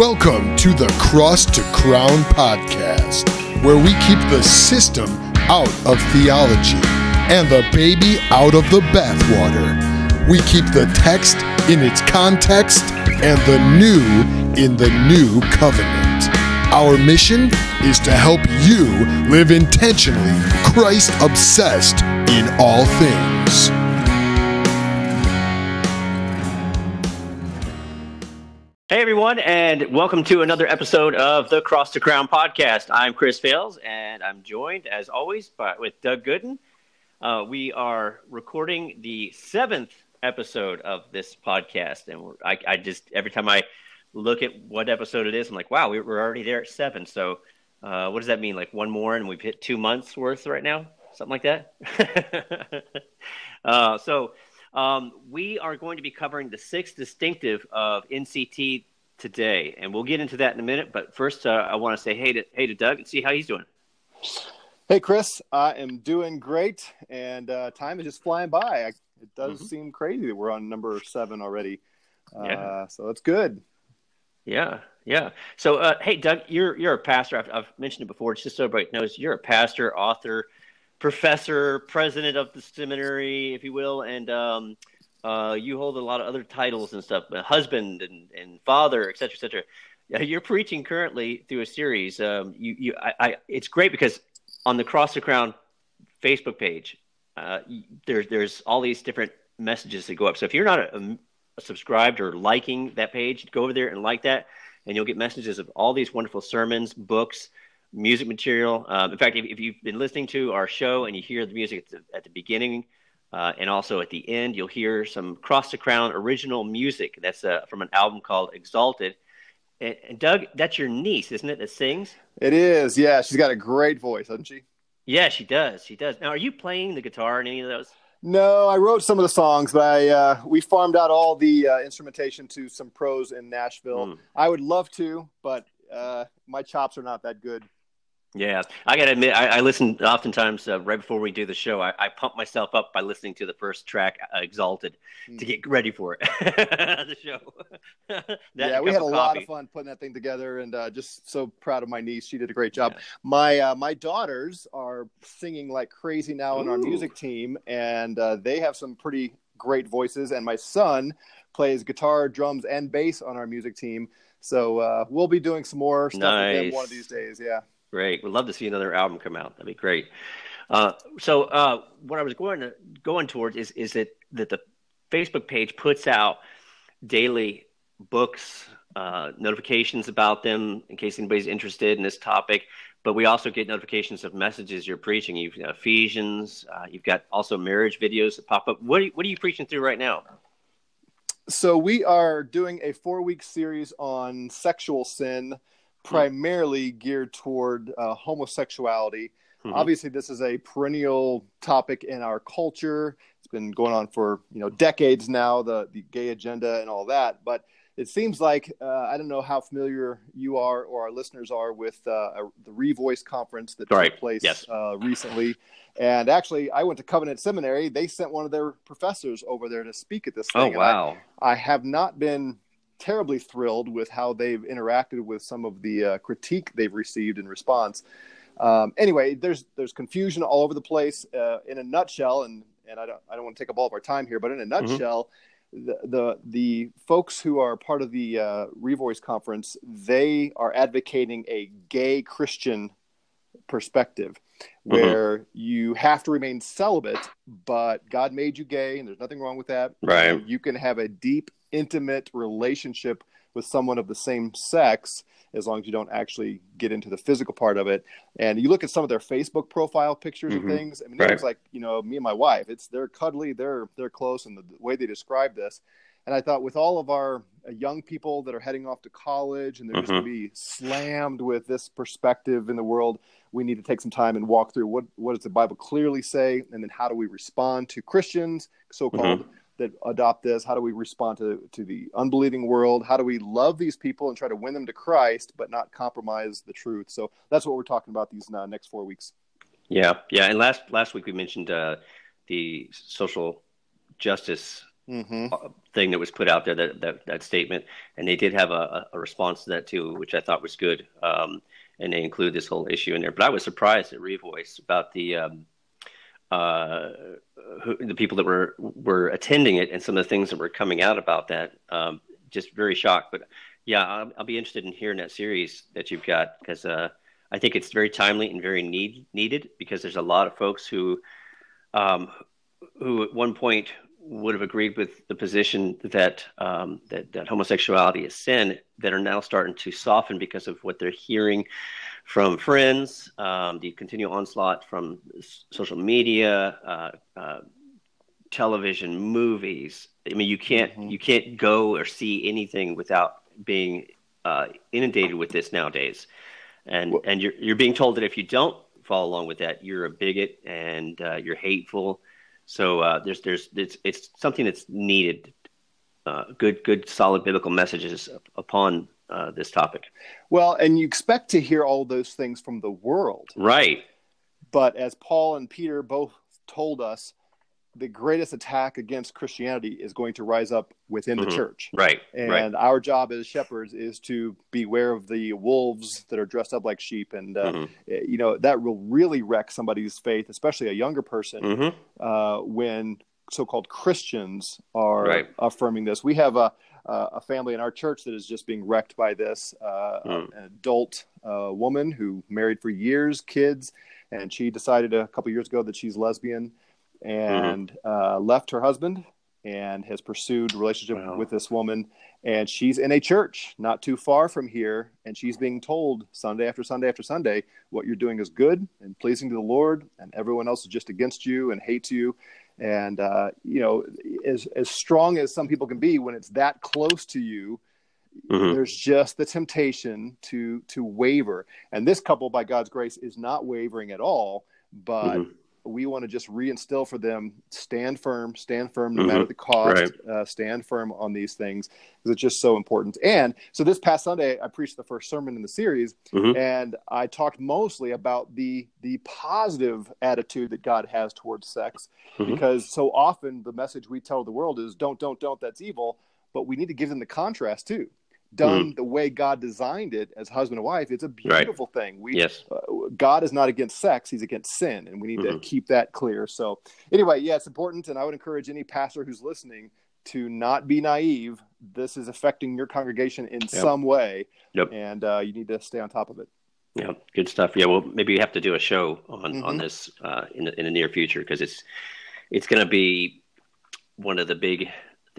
Welcome to the Cross to Crown podcast, where we keep the system out of theology and the baby out of the bathwater. We keep the text in its context and the new in the new covenant. Our mission is to help you live intentionally Christ obsessed in all things. Hey everyone, and welcome to another episode of the Cross to Crown podcast. I'm Chris Fales, and I'm joined, as always, by, with Doug Gooden. Uh, we are recording the seventh episode of this podcast, and I, I, just every time I look at what episode it is, I'm like, wow, we're already there at seven. So, uh, what does that mean? Like one more, and we've hit two months worth right now, something like that. uh, so um, we are going to be covering the sixth distinctive of NCT today, and we'll get into that in a minute. But first, uh, I want to say hey to hey to Doug and see how he's doing. Hey, Chris, I am doing great, and uh, time is just flying by. I, it does mm-hmm. seem crazy that we're on number seven already. Uh, yeah. So that's good. Yeah, yeah. So, uh, hey, Doug, you're you're a pastor. I've, I've mentioned it before. It's just so everybody knows you're a pastor, author, professor, president of the seminary, if you will, and um, uh, you hold a lot of other titles and stuff, husband and, and father, et cetera, et cetera. You're preaching currently through a series. Um, you, you, I, I, it's great because on the Cross to Crown Facebook page, uh, there's there's all these different messages that go up. So if you're not a, a subscribed or liking that page, go over there and like that, and you'll get messages of all these wonderful sermons, books, music material. Um, in fact, if, if, you've been listening to our show and you hear the music at the, at the beginning uh, and also at the end, you'll hear some Cross to Crown original music. That's uh, from an album called Exalted. And, and, Doug, that's your niece, isn't it, that sings? It is. Yeah, she's got a great voice, doesn't she? Yeah, she does. She does. Now, are you playing the guitar in any of those? No, I wrote some of the songs, but I uh, we farmed out all the uh, instrumentation to some pros in Nashville. Mm. I would love to, but uh, my chops are not that good. Yeah, I got to admit, I, I listen oftentimes uh, right before we do the show. I, I, pump myself up by listening to the first track, uh, "Exalted," mm. to get ready for it. the show. yeah, we had a lot of fun putting that thing together, and uh, just so proud of my niece. She did a great job. Yeah. My uh, my daughters are singing like crazy now Ooh. on our music team, and uh, they have some pretty great voices. And my son plays guitar, drums, and bass on our music team. So uh, we'll be doing some more stuff nice. with them one of these days. Yeah. Great. We'd love to see another album come out. That'd be great. Uh, so uh, what I was going to going towards is is that that the Facebook page puts out daily books, uh, notifications about them in case anybody's interested in this topic. But we also get notifications of messages you're preaching. You've got Ephesians. Uh, you've got also marriage videos that pop up. What are you, what are you preaching through right now? So we are doing a four week series on sexual sin primarily geared toward uh, homosexuality. Mm-hmm. Obviously, this is a perennial topic in our culture. It's been going on for you know decades now, the the gay agenda and all that. But it seems like uh, I don't know how familiar you are or our listeners are with uh, a, the Revoice conference that right. took place yes. uh, recently. And actually, I went to Covenant Seminary. They sent one of their professors over there to speak at this thing. Oh wow! I, I have not been terribly thrilled with how they've interacted with some of the uh, critique they've received in response. Um, anyway, there's there's confusion all over the place. Uh, in a nutshell, and and I don't I don't want to take up all of our time here, but in a mm-hmm. nutshell. Mm-hmm. The, the, the folks who are part of the uh, Revoice conference, they are advocating a gay Christian perspective, mm-hmm. where mm-hmm. you have to remain celibate, but God made you gay, and there's nothing wrong with that. Right. You can have a deep intimate relationship with someone of the same sex as long as you don't actually get into the physical part of it. And you look at some of their Facebook profile pictures mm-hmm. and things. I mean, right. it looks like you know me and my wife. It's they're cuddly, they're they're close, and the, the way they describe this. And I thought, with all of our uh, young people that are heading off to college and they're mm-hmm. just going to be slammed with this perspective in the world, we need to take some time and walk through what what does the Bible clearly say, and then how do we respond to Christians, so-called. Mm-hmm that adopt this? How do we respond to, to the unbelieving world? How do we love these people and try to win them to Christ, but not compromise the truth? So that's what we're talking about these uh, next four weeks. Yeah, yeah. And last last week we mentioned uh, the social justice mm-hmm. thing that was put out there that, that, that statement, and they did have a, a, response to that too, which I thought was good. Um, and they include this whole issue in there. But I was surprised at Revoice about the um, uh, who, the people that were were attending it and some of the things that were coming out about that. Um, just very shocked. But yeah, I'll, I'll, be interested in hearing that series that you've got because uh, I think it's very timely and very need, needed because there's a lot of folks who um, who at one point would have agreed with the position that, um, that that homosexuality is sin that are now starting to soften because of what they're hearing from friends, um, the continual onslaught from social media, uh, uh, television, movies. I mean, you can't mm-hmm. you can't go or see anything without being uh, inundated with this nowadays, and well, and you're you're being told that if you don't follow along with that, you're a bigot and uh, you're hateful. So uh, there's there's it's it's something that's needed. Uh, good good solid biblical messages upon uh, this topic. Well, and you expect to hear all those things from the world, right? But as Paul and Peter both told us, the greatest attack against Christianity is going to rise up within mm-hmm. the church. Right. And right. our job as shepherds is to beware of the wolves that are dressed up like sheep. And, uh, mm-hmm. Eh, you know, that will really wreck somebody's faith, especially a younger person, mm-hmm. uh, when so called Christians are right. affirming this. We have a, a family in our church that is just being wrecked by this. Uh, mm. An adult uh, woman who married for years, kids, and she decided a couple years ago that she's lesbian and mm-hmm. uh, left her husband and has pursued a relationship wow. with this woman and she's in a church not too far from here and she's being told sunday after sunday after sunday what you're doing is good and pleasing to the lord and everyone else is just against you and hates you and uh, you know as as strong as some people can be when it's that close to you mm-hmm. there's just the temptation to to waver and this couple by god's grace is not wavering at all but mm-hmm we want to just reinstill for them stand firm stand firm no mm-hmm. matter the cost right. uh, stand firm on these things because it's just so important and so this past sunday i preached the first sermon in the series mm-hmm. and i talked mostly about the the positive attitude that god has towards sex mm-hmm. because so often the message we tell the world is don't don't don't that's evil but we need to give them the contrast too done mm. the way God designed it as husband and wife, it's a beautiful right. thing. We yes. Uh, God is not against sex; He's against sin, and we need mm-hmm. to keep that clear. So, anyway, yeah, it's important, and I would encourage any pastor who's listening to not be naive. This is affecting your congregation in yep. some way, yep. and uh, you need to stay on top of it. Yeah, good stuff. Yeah, well, maybe we have to do a show on mm-hmm. on this uh, in the, in the near future because it's it's going to be one of the big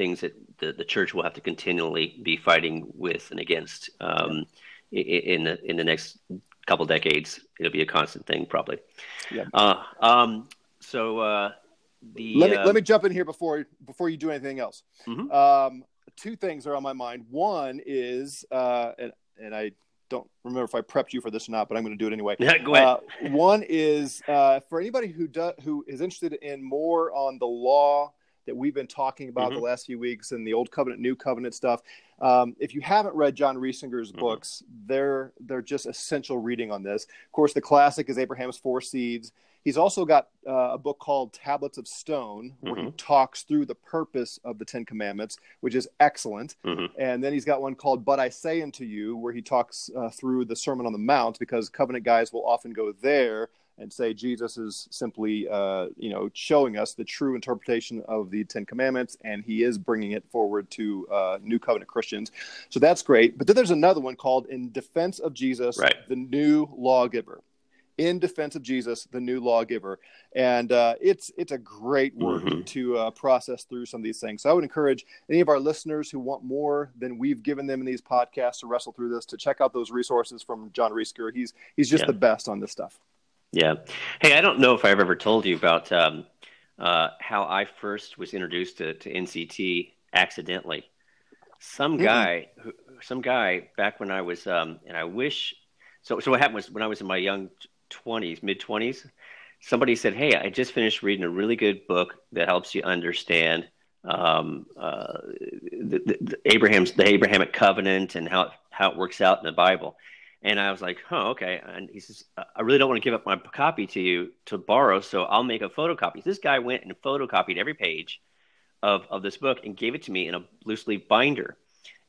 things that the, the church will have to continually be fighting with and against um, in the in the next couple decades. It'll be a constant thing, probably. Yeah. Uh, um, so uh, the let me uh, let me jump in here before before you do anything else. Mm-hmm. Um, two things are on my mind. One is, uh, and and I don't remember if I prepped you for this or not, but I'm going to do it anyway. Yeah, go ahead. Uh, one is uh, for anybody who does who is interested in more on the law that we've been talking about mm-hmm. the last few weeks and the old covenant, new covenant stuff. Um, if you haven't read John Reisinger's mm-hmm. books, they're they're just essential reading on this. Of course, the classic is Abraham's Four Seeds. He's also got uh, a book called Tablets of Stone, where mm-hmm. he talks through the purpose of the Ten Commandments, which is excellent. Mm-hmm. And then he's got one called But I Say Unto You, where he talks uh, through the Sermon on the Mount, because covenant guys will often go there and say Jesus is simply, uh, you know, showing us the true interpretation of the Ten Commandments, and he is bringing it forward to uh, New Covenant Christians. So that's great. But then there's another one called "In Defense of Jesus, right. the New Lawgiver." In defense of Jesus, the new lawgiver, and uh, it's it's a great work mm-hmm. to uh, process through some of these things. So I would encourage any of our listeners who want more than we've given them in these podcasts to wrestle through this to check out those resources from John Reisinger. He's he's just yeah. the best on this stuff. Yeah. Hey, I don't know if I've ever told you about um, uh, how I first was introduced to, to NCT accidentally. Some mm-hmm. guy, who, some guy back when I was, um, and I wish. So, so what happened was when I was in my young twenties, mid twenties, somebody said, "Hey, I just finished reading a really good book that helps you understand um, uh, the, the, the Abraham's the Abrahamic covenant and how how it works out in the Bible." And I was like, "Oh, okay." And he says, "I really don't want to give up my copy to you to borrow, so I'll make a photocopy." This guy went and photocopied every page of of this book and gave it to me in a loose leaf binder,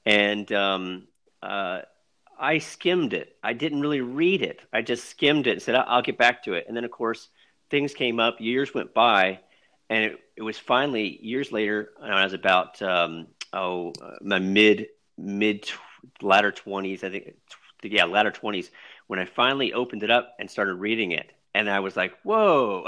and um, uh, I skimmed it. I didn't really read it. I just skimmed it and said, I'll, get back to it. And then, of course, things came up, years went by, and it, it was finally years later, I was about, um, oh, my mid, mid, latter 20s, I think, yeah, latter 20s, when I finally opened it up and started reading it. And I was like, whoa.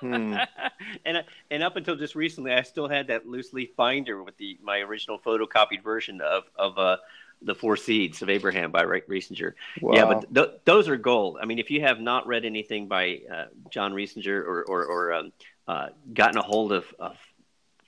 hmm. and and up until just recently, I still had that loose leaf binder with the my original photocopied version of of uh, the Four Seeds of Abraham by Reisinger. Wow. Yeah, but th- those are gold. I mean, if you have not read anything by uh, John Reisinger or or, or um, uh, gotten a hold of, of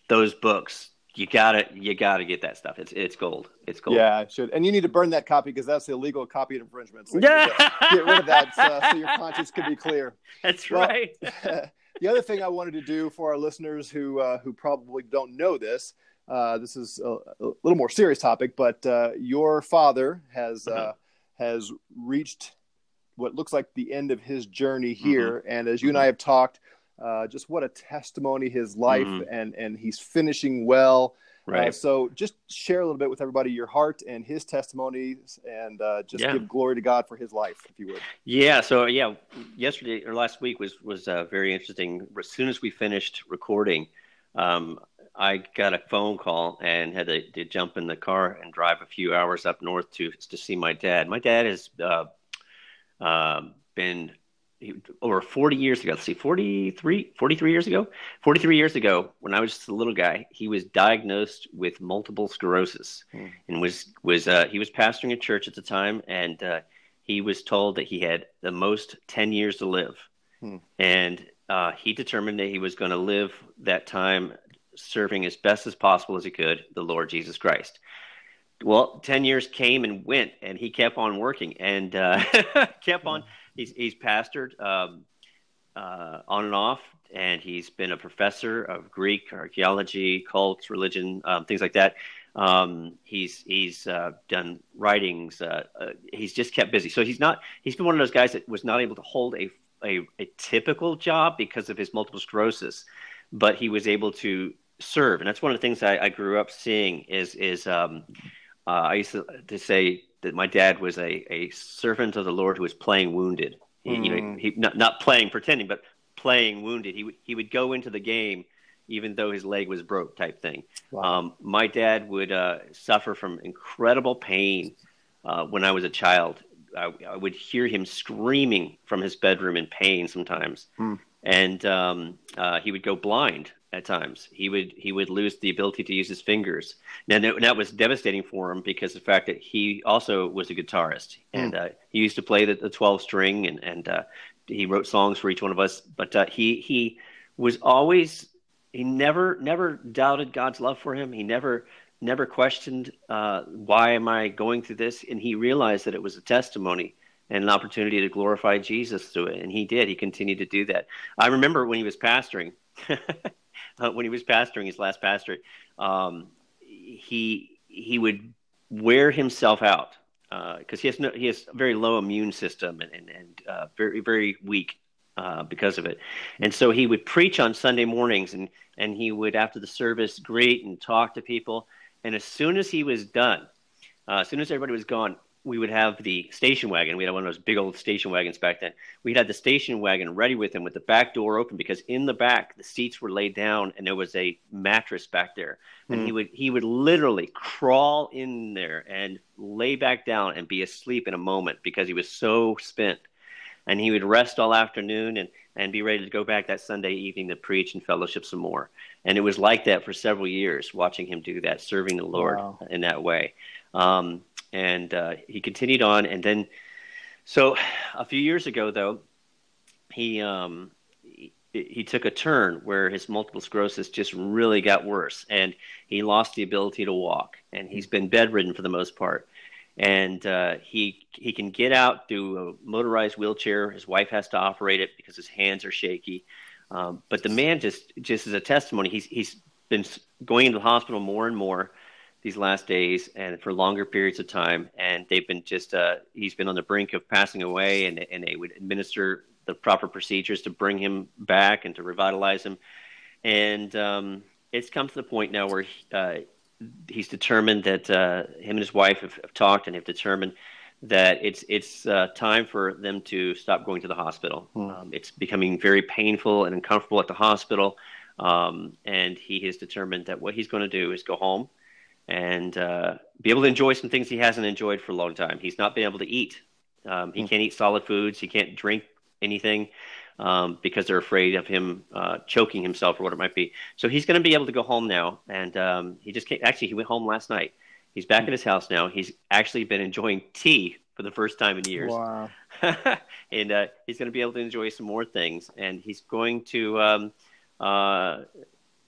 those books, you gotta you gotta get that stuff. It's it's gold. It's gold. Yeah, it should. And you need to burn that copy because that's the illegal copy infringement. So get rid of that uh, so your conscience can be clear. That's well, right. the other thing I wanted to do for our listeners who uh, who probably don't know this uh, this is a, a, little more serious topic, but uh, your father has uh-huh. uh, has reached what looks like the end of his journey mm-hmm. here, mm-hmm. and as you and I have talked, uh, just what a testimony his life, mm-hmm. and and he's finishing well. Uh, right. so just share a little bit with everybody your heart and his testimonies, and just yeah. give glory to God for his life, if you would. Yeah. So yeah, yesterday or last week was was very interesting. As soon as we finished recording. Um, I got a phone call and had to, to, jump in the car and drive a few hours up north to to see my dad. My dad has uh, uh, been over 40 years ago. Let's see, 43, 43 years ago. 43 years ago, when I was just a little guy, he was diagnosed with multiple sclerosis hmm. and was was uh, he was pastoring a church at the time, and uh, he was told that he had the most 10 years to live, hmm. and uh, he determined that he was going to live that time serving as best as possible as he could the Lord Jesus Christ. Well, 10 years came and went, and he kept on working and uh, kept on. He's, he's pastored um, uh, on and off, and he's been a professor of Greek, archaeology, cults, religion, um, things like that. Um, he's he's uh, done writings. Uh, uh, he's just kept busy. So he's not. He's been one of those guys that was not able to hold a a, a typical job because of his multiple sclerosis, but he was able to serve, and that's one of the things I, I grew up seeing. Is is um, uh, I used to, to, say that my dad was a, a servant of the Lord who was playing wounded. He, mm. You know, hmm. he not not playing pretending, but playing wounded. He he would go into the game even though his leg was broke, type thing. Wow. Um, my dad would uh, suffer from incredible pain uh, when I was a child. I, I, would hear him screaming from his bedroom in pain sometimes, mm. and um, uh, he would go blind at times. He would he would lose the ability to use his fingers. Now that, that was devastating for him because the fact that he also was a guitarist mm. and uh, he used to play the, the 12 string and and uh, he wrote songs for each one of us. But uh, he he was always he never never doubted God's love for him. He never never questioned uh, why am I going through this, and he realized that it was a testimony and an opportunity to glorify Jesus through it, and he did. He continued to do that. I remember when he was pastoring. uh, when he was pastoring his last pastorate, um, he he would wear himself out because uh, he has no, he has a very low immune system and and, and uh, very very weak uh, because of it. And so he would preach on Sunday mornings and and he would after the service greet and talk to people. And as soon as he was done, uh, as soon as everybody was gone, we would have the station wagon. We had one of those big old station wagons back then. We'd had the station wagon ready with him with the back door open because in the back the seats were laid down and there was a mattress back there. And mm. he would he would literally crawl in there and lay back down and be asleep in a moment because he was so spent. And he would rest all afternoon and, and be ready to go back that Sunday evening to preach and fellowship some more. And it was like that for several years, watching him do that, serving the Lord wow. in that way. Um, and uh, he continued on. And then, so a few years ago, though, he um, he, took a turn where his multiple sclerosis just really got worse, and he lost the ability to walk, and he's been bedridden for the most part. And uh, he he can get out through a motorized wheelchair. His wife has to operate it because his hands are shaky. Um, but the man just just as a testimony, he's he's been going into the hospital more and more these last days and for longer periods of time. And they've been just, uh, he's been on the brink of passing away, and, and they would administer the proper procedures to bring him back and to revitalize him. And um, it's come to the point now where uh, he's determined that uh, him and his wife have, have, talked and have determined that it's it's uh, time for them to stop going to the hospital. Hmm. Um, it's becoming very painful and uncomfortable at the hospital, um, and he has determined that what he's going to do is go home and uh, be able to enjoy some things he hasn't enjoyed for a long time. He's not been able to eat. Um, he hmm. can't eat solid foods. He can't drink anything um, because they're afraid of him uh, choking himself or what it might be. So he's going to be able to go home now, and um, he just came, actually he went home last night. He's back at his house now. He's actually been enjoying tea for the first time in years. Wow! and uh, he's going to be able to enjoy some more things, and he's going to um, uh,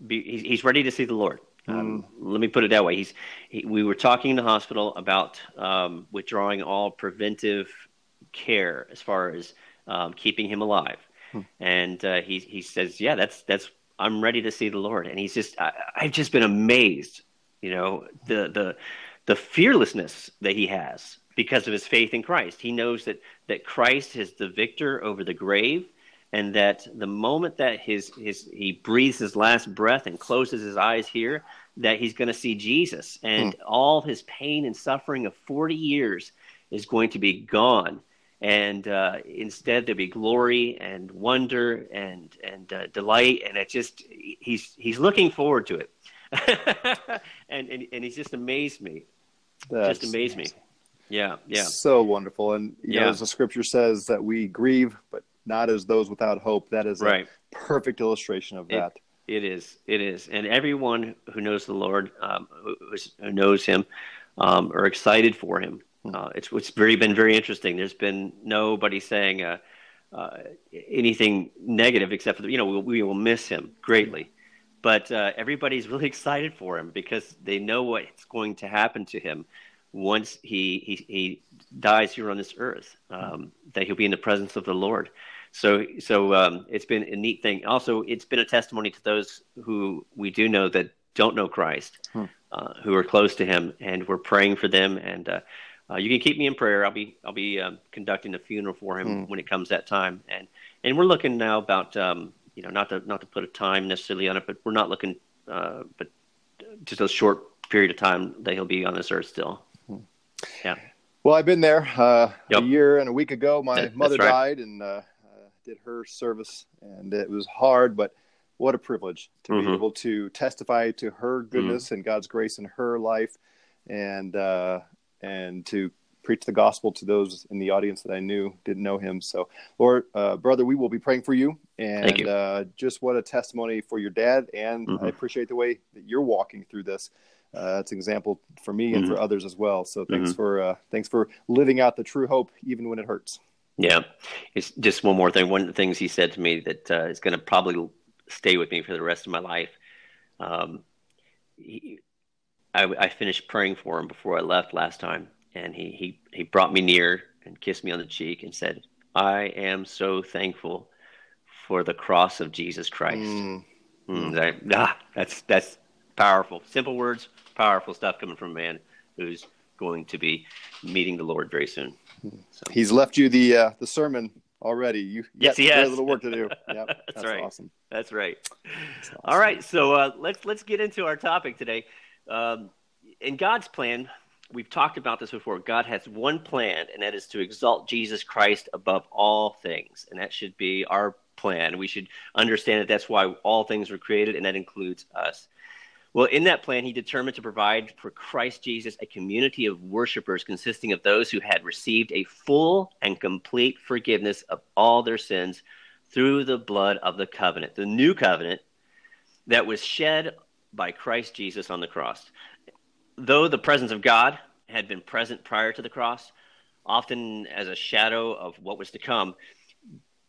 be he's, he's, ready to see the Lord. Um, mm. Let me put it that way. He's he, we were talking in the hospital about um, withdrawing all preventive care as far as um, keeping him alive. Hmm. And uh, he he says, "Yeah, that's that's I'm ready to see the Lord." And he's just I, I've just been amazed, you know, the the the fearlessness that he has because of his faith in Christ. He knows that that Christ is the victor over the grave and that the moment that his his he breathes his last breath and closes his eyes here that he's going to see Jesus and hmm. all his pain and suffering of 40 years is going to be gone and uh, instead there'll be glory and wonder and and uh, delight, and it just he's he's looking forward to it, and, and and he's just amazed me, That's just amazed amazing. me. Yeah, yeah, so wonderful. And yeah. know, as the scripture says that we grieve, but not as those without hope. That is right. a perfect illustration of that. It, it is. It is. And everyone who knows the Lord, um, who, who, knows Him, um, are excited for Him. Hmm. Uh, it's it's very been very interesting. There's been nobody saying uh, uh, anything negative except for the, you know we, we, will miss him greatly, but uh, everybody's really excited for him because they know what's going to happen to him once he he, he dies here on this earth. Um, that he'll be in the presence of the Lord. So so um, it's been a neat thing. Also, it's been a testimony to those who we do know that don't know Christ, hmm. Uh, who are close to Him, and we're praying for them and uh, uh, you can keep me in prayer. I'll be I'll be um, conducting a funeral for him mm. when it comes that time, and and we're looking now about um, you know not to not to put a time necessarily on it, but we're not looking, uh, but just a short period of time that he'll be on this earth still. Yeah. Well, I've been there uh, yep. a year and a week ago. My mother right. died, and uh, uh, did her service, and it was hard, but what a privilege to mm-hmm. be able to testify to her goodness mm-hmm. and God's grace in her life, and uh, and to preach the gospel to those in the audience that I knew didn't know him. So, Lord, uh, brother, we will be praying for you. And you. uh, just what a testimony for your dad. And mm-hmm. I appreciate the way that you're walking through this. Uh, it's an example for me and mm-hmm. for others as well. So thanks mm-hmm. for uh, thanks for living out the true hope even when it hurts. Yeah, it's just one more thing. One of the things he said to me that uh, is going to probably stay with me for the rest of my life. Um, he, I, I finished praying for him before I left last time, and he, he, he brought me near and kissed me on the cheek and said, I am so thankful for the cross of Jesus Christ. Mm. Mm, that, ah, that's, that's powerful. Simple words, powerful stuff coming from a man who's going to be meeting the Lord very soon. So. He's left you the uh, the sermon already. You yes, he has a little work to do. Yep, that's, that's right. Awesome. That's right. That's awesome. All right, so uh, let's let's get into our topic today. Um, in God's plan, we've talked about this before. God has one plan, and that is to exalt Jesus Christ above all things. And that should be our plan. We should understand that that's why all things were created, and that includes us. Well, in that plan, he determined to provide for Christ Jesus a community of worshipers consisting of those who had received a full and complete forgiveness of all their sins through the blood of the covenant, the new covenant that was shed by Christ Jesus on the cross. Though the presence of God had been present prior to the cross, often as a shadow of what was to come,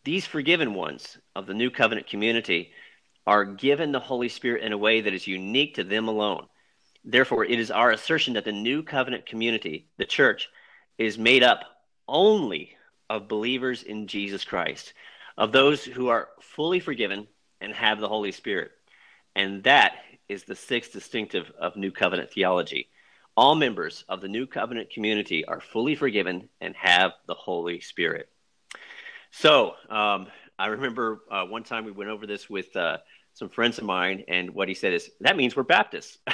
these forgiven ones of the new covenant community are given the Holy Spirit in a way that is unique to them alone. Therefore, it is our assertion that the new covenant community, the church, is made up only of believers in Jesus Christ, of those who are fully forgiven and have the Holy Spirit. And that is the sixth distinctive of New Covenant theology. All members of the New Covenant community are fully forgiven and have the Holy Spirit. So, um, I remember uh, one time we went over this with uh, some friends of mine, and what he said is that means we're Baptists.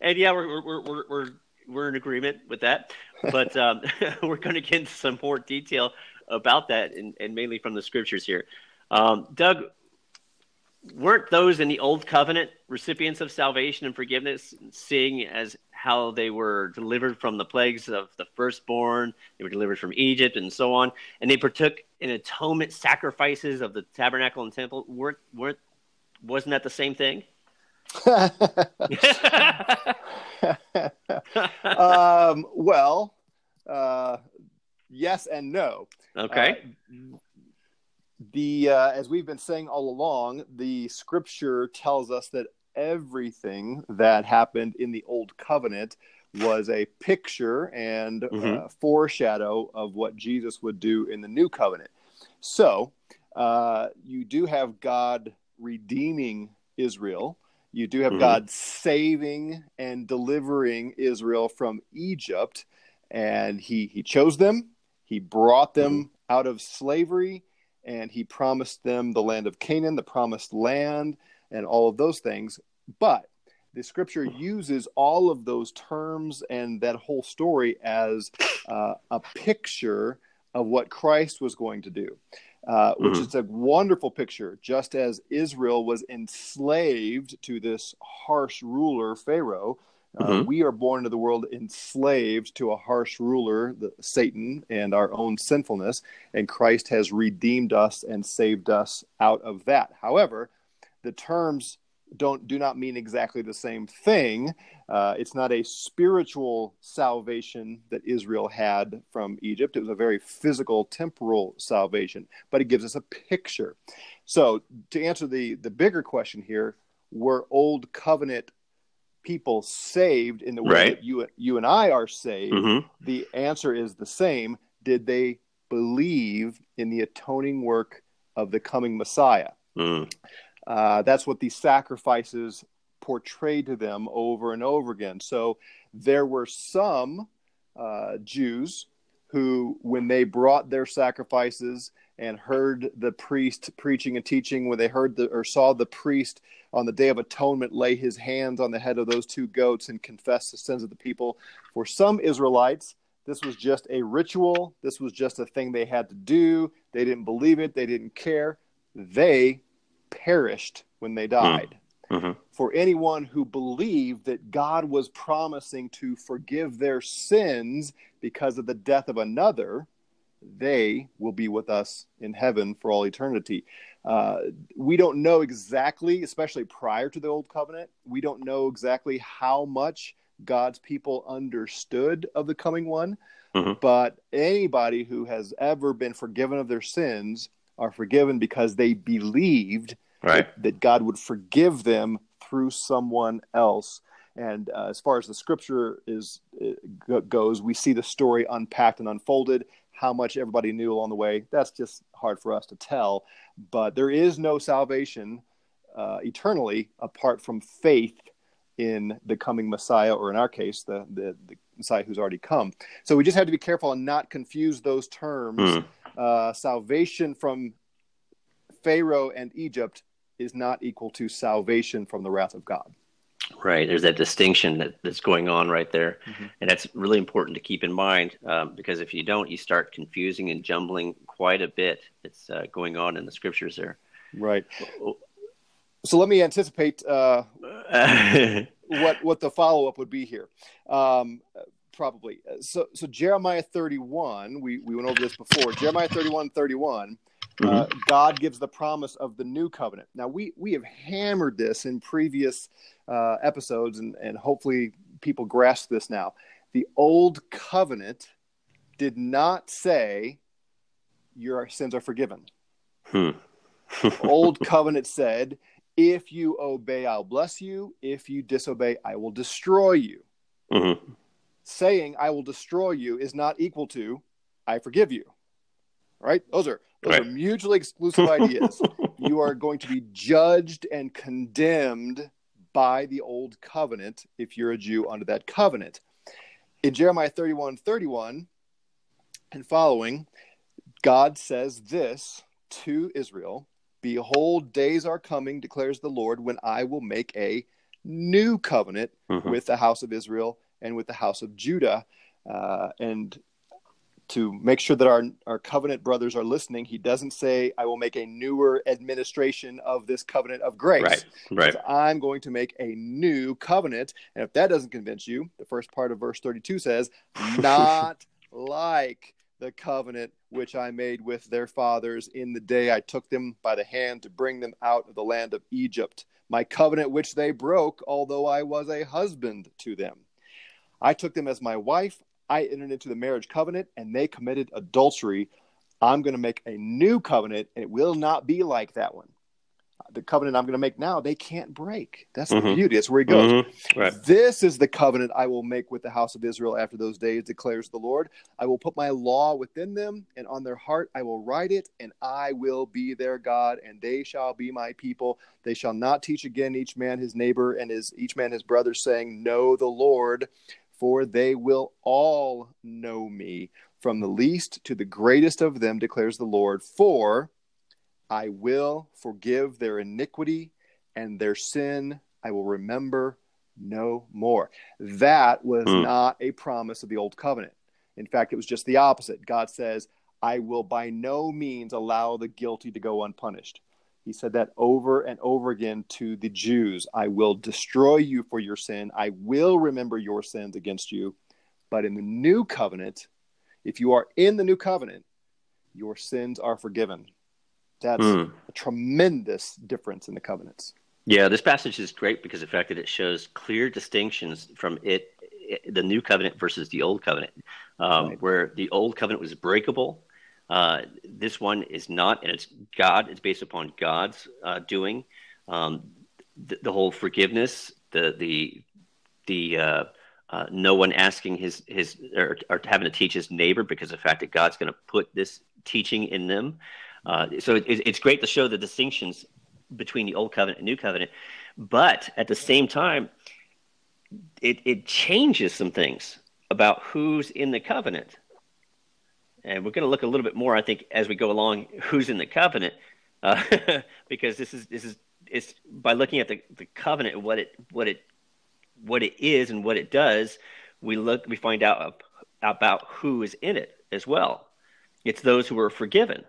and yeah, we're we're we're we're we're in agreement with that, but um, we're going to get into some more detail about that, and, and mainly from the scriptures here. Um, Doug, weren't those in the old covenant recipients of salvation and forgiveness, seeing as how they were delivered from the plagues of the firstborn, they were delivered from Egypt, and so on, and they partook in atonement sacrifices of the tabernacle and temple? weren't weren't wasn't that the same thing? um, well, uh, yes and no. Okay. Uh, the uh, as we've been saying all along, the Scripture tells us that everything that happened in the Old Covenant was a picture and mm-hmm. uh, foreshadow of what Jesus would do in the New Covenant. So uh, you do have God redeeming Israel you do have mm-hmm. God saving and delivering Israel from Egypt, and he he chose them. He brought them mm-hmm. out of slavery, and he promised them the land of Canaan, the promised land, and all of those things. But the scripture uses all of those terms and that whole story as uh, a picture of what Christ was going to do uh, which mm-hmm. is a wonderful picture. Just as Israel was enslaved to this harsh ruler, Pharaoh, uh, mm-hmm. we are born into the world enslaved to a harsh ruler, the, Satan, and our own sinfulness, and Christ has redeemed us and saved us out of that. However, the terms don't do not mean exactly the same thing. Uh, it's not a spiritual salvation that Israel had from Egypt. It was a very physical, temporal salvation, but it gives us a picture. So, to answer the the bigger question here, were old covenant people saved in the way right. that you you and I are saved? Mm-hmm. The answer is the same. Did they believe in the atoning work of the coming Messiah? Mm. Uh, that's what these sacrifices portrayed to them over and over again. So there were some uh, Jews who, when they brought their sacrifices and heard the priest preaching and teaching, when they heard the or saw the priest on the Day of Atonement lay his hands on the head of those two goats and confess the sins of the people, for some Israelites, this was just a ritual. This was just a thing they had to do. They didn't believe it. They didn't care. They perished when they died. Mm-hmm. For anyone who believed that God was promising to forgive their sins because of the death of another, they will be with us in heaven for all eternity. Uh, we don't know exactly, especially prior to the Old Covenant, we don't know exactly how much God's people understood of the coming one. Mm-hmm. But anybody who has ever been forgiven of their sins are forgiven because they believed right. that, that God would forgive them through someone else. And uh, as far as the scripture is uh, goes, we see the story unpacked and unfolded. How much everybody knew along the way, that's just hard for us to tell. But there is no salvation uh, eternally apart from faith in the coming Messiah, or in our case, the, the, the, Messiah who's already come. So we just have to be careful and not confuse those terms. Mm. Uh, salvation from Pharaoh and Egypt is not equal to salvation from the wrath of God. Right. There's that distinction that, that's going on right there. Mm-hmm. And that's really important to keep in mind um, because if you don't, you start confusing and jumbling quite a bit that's uh, going on in the scriptures there. Right. So let me anticipate uh, what, what the follow up would be here. Um, probably. So, so Jeremiah 31, we, we went over this before. Jeremiah 31 31 Mm-hmm. Uh, God gives the promise of the new covenant. Now we we have hammered this in previous uh, episodes, and and hopefully people grasp this now. The old covenant did not say your sins are forgiven. Hmm. old covenant said, if you obey, I'll bless you. If you disobey, I will destroy you. Mm-hmm. Saying I will destroy you is not equal to I forgive you. Right? Those are those right. are mutually exclusive ideas. you are going to be judged and condemned by the old covenant if you're a Jew under that covenant. In Jeremiah 31 31 and following, God says this to Israel, Behold, days are coming, declares the Lord, when I will make a new covenant mm-hmm. with the house of Israel and with the house of Judah. Uh, and to make sure that our, our covenant brothers are listening, he doesn't say, I will make a newer administration of this covenant of grace. Right. Right. I'm going to make a new covenant. And if that doesn't convince you, the first part of verse 32 says, not like the covenant which I made with their fathers in the day I took them by the hand to bring them out of the land of Egypt, my covenant which they broke, although I was a husband to them. I took them as my wife. I entered into the marriage covenant, and they committed adultery. I'm going to make a new covenant, and it will not be like that one the covenant I'm going to make now, they can't break. That's mm-hmm. the beauty. That's where he goes. Mm-hmm. Right. This is the covenant I will make with the house of Israel after those days, declares the Lord. I will put my law within them, and on their heart I will write it, and I will be their God, and they shall be my people. They shall not teach again each man his neighbor and his each man his brother, saying, Know the Lord, for they will all know me, from the least to the greatest of them, declares the Lord. For I will forgive their iniquity and their sin I will remember no more. That was mm. not a promise of the old covenant. In fact, it was just the opposite. God says, I will by no means allow the guilty to go unpunished. He said that over and over again to the Jews I will destroy you for your sin. I will remember your sins against you. But in the new covenant, if you are in the new covenant, your sins are forgiven. That's mm. a tremendous difference in the covenants. Yeah, this passage is great because the fact that it shows clear distinctions from it, it the new covenant versus the old covenant, um, right. where the old covenant was breakable. Uh, this one is not, and it's God. It's based upon God's uh, doing. Um, the, the, whole forgiveness, the the the uh, uh, no one asking his his or, or having to teach his neighbor because of the fact that God's going to put this teaching in them. Uh, so it, it's great to show the distinctions between the old covenant and new covenant, but at the same time, it, it changes some things about who's in the covenant. And we're going to look a little bit more, I think, as we go along, who's in the covenant, uh, because this is this is it's by looking at the, the covenant what it what it what it is and what it does, we look we find out about who is in it as well. It's those who are forgiven.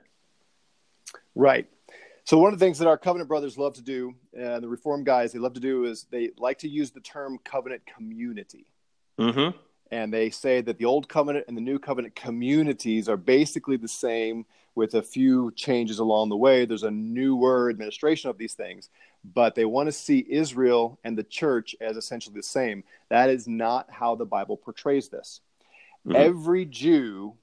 Right. So one of the things that our covenant brothers love to do, and the reform guys they love to do, is they like to use the term covenant community. Mm-hmm. And they say that the old covenant and the new covenant communities are basically the same, with a few changes along the way. There's a newer administration of these things, but they want to see Israel and the church as essentially the same. That is not how the Bible portrays this. Mm-hmm. Every Jew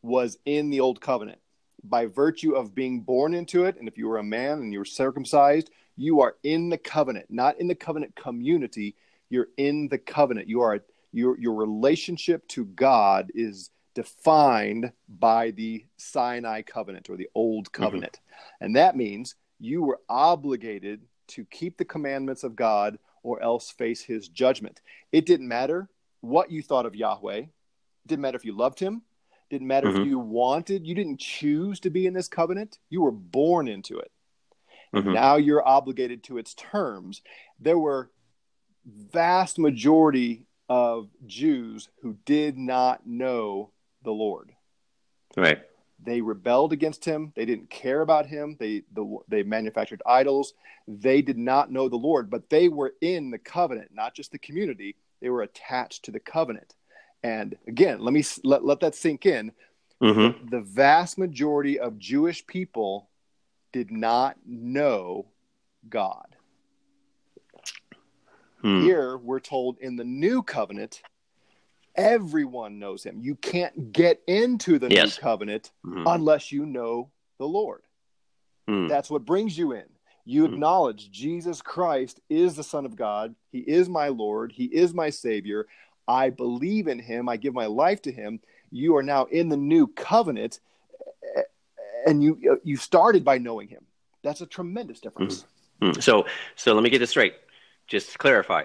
was in the old covenant by virtue of being born into it, and if you were a man and you were circumcised, you are in the covenant, not in the covenant community. You're in the covenant. You are your your relationship to God is defined by the Sinai covenant or the old mm-hmm. covenant. Mm-hmm. And that means you were obligated to keep the commandments of God or else face his judgment. It didn't matter what you thought of Yahweh. It didn't matter if you loved him. Didn't matter mm-hmm. if you wanted, you didn't choose to be in this covenant. You were born into it. Mm-hmm. Now you're obligated to its terms. There were vast majority of Jews who did not know the Lord. Right. They rebelled against him. They didn't care about him. They the, they manufactured idols. They did not know the Lord, but they were in the covenant, not just the community. They were attached to the covenant. And again, let me let, let that sink in. Mm-hmm. The, the vast majority of Jewish people did not know God. Hmm. Here, we're told in the new covenant, everyone knows him. You can't get into the yes. new covenant mm-hmm. unless you know the Lord. Hmm. That's what brings you in. You hmm. acknowledge Jesus Christ is the Son of God. He is my Lord. He is my Savior. I believe in him, I give my life to him, you are now in the new covenant and you you started by knowing him. That's a tremendous difference. Mm-hmm. So so let me get this straight. Just to clarify.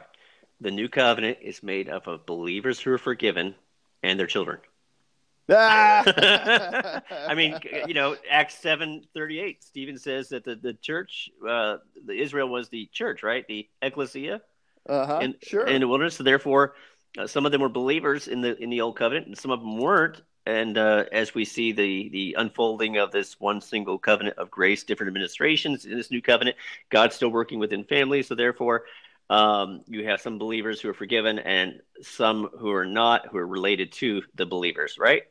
The new covenant is made up of believers who are forgiven and their children. I mean, you know, Acts seven thirty eight. Stephen says that the the church, uh, the Israel was the church, right? The ecclesia. Uh-huh. In, sure. In the wilderness, so therefore, uh, some of them were believers in the in the old covenant, and some of them weren't. And uh, as we see the the unfolding of this one single covenant of grace, different administrations in this new covenant, God's still working within families. So therefore, um, you have some believers who are forgiven and some who are not, who are related to the believers, right?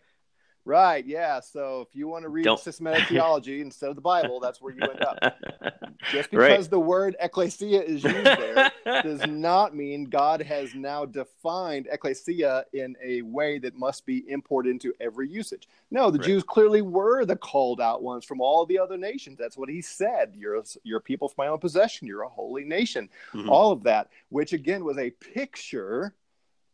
Right, yeah. So if you want to read Don't. systematic theology instead of the Bible, that's where you end up. Just because right. the word ecclesia is used there does not mean God has now defined ecclesia in a way that must be imported into every usage. No, the right. Jews clearly were the called out ones from all the other nations. That's what he said. You're a, you're a people for my own possession. You're a holy nation. Mm-hmm. All of that, which again was a picture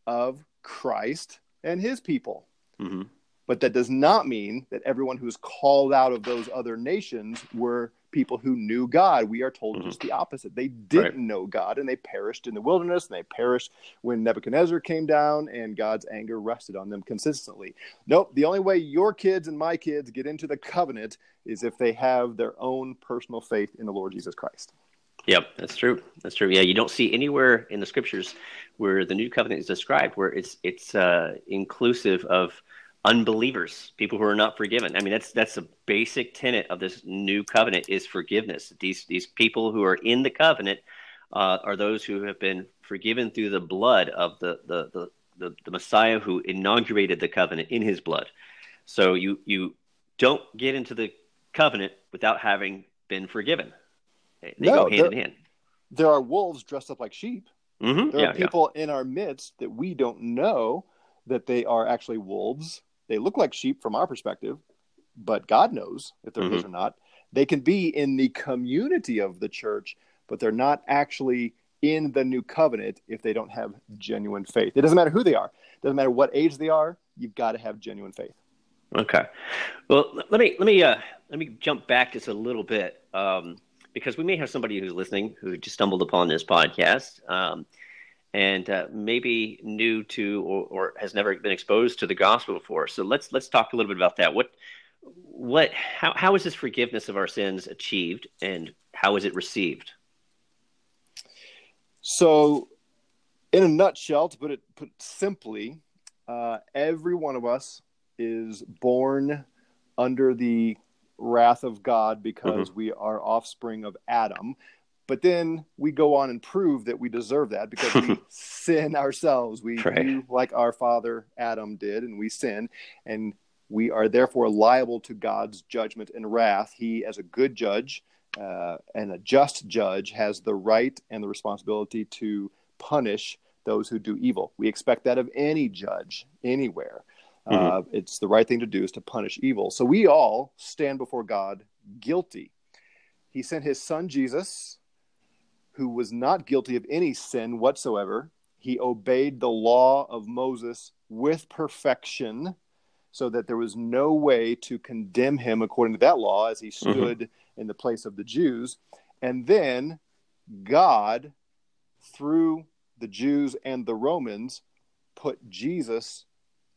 of Christ and his people. Mm-hmm. But that does not mean that everyone who's called out of those other nations were people who knew God. We are told mm-hmm. just the opposite. They didn't right. know God and they perished in the wilderness and they perished when Nebuchadnezzar came down and God's anger rested on them consistently. Nope, the only way your kids and my kids get into the covenant is if they have their own personal faith in the Lord Jesus Christ. Yep, that's true. That's true. Yeah, you don't see anywhere in the scriptures where the new covenant is described where it's it's uh, inclusive of unbelievers, people who are not forgiven. I mean, that's that's a basic tenet of this new covenant is forgiveness. These these people who are in the covenant uh, are those who have been forgiven through the blood of the the, the the the Messiah who inaugurated the covenant in His blood. So you you don't get into the covenant without having been forgiven. They no, go hand in hand. There are wolves dressed up like sheep. Mm-hmm. There yeah, are people yeah. in our midst that we don't know that they are actually wolves they look like sheep from our perspective, but God knows if they're mm-hmm. his or not. They can be in the community of the church, but they're not actually in the new covenant if they don't have genuine faith. It doesn't matter who they are. It doesn't matter what age they are. You've got to have genuine faith. Okay. Well, let me let me uh, let me jump back just a little bit um, because we may have somebody who's listening who just stumbled upon this podcast. Um, and uh, maybe new to or, or, has never been exposed to the gospel before. So let's let's talk a little bit about that. What what how how is this forgiveness of our sins achieved, and how is it received? So, in a nutshell, to put it put simply, uh, every one of us is born under the wrath of God because mm-hmm. we are offspring of Adam. But then we go on and prove that we deserve that because we sin ourselves. We right. do like our father Adam did, and we sin, and we are therefore liable to God's judgment and wrath. He, as a good judge uh, and a just judge, has the right and the responsibility to punish those who do evil. We expect that of any judge anywhere. Mm-hmm. Uh, it's the right thing to do is to punish evil. So we all stand before God guilty. He sent his son Jesus who was not guilty of any sin whatsoever. He obeyed the law of Moses with perfection, so that there was no way to condemn him according to that law as he mm-hmm. stood mm-hmm. in the place of the Jews. And then God, through the Jews and the Romans, put Jesus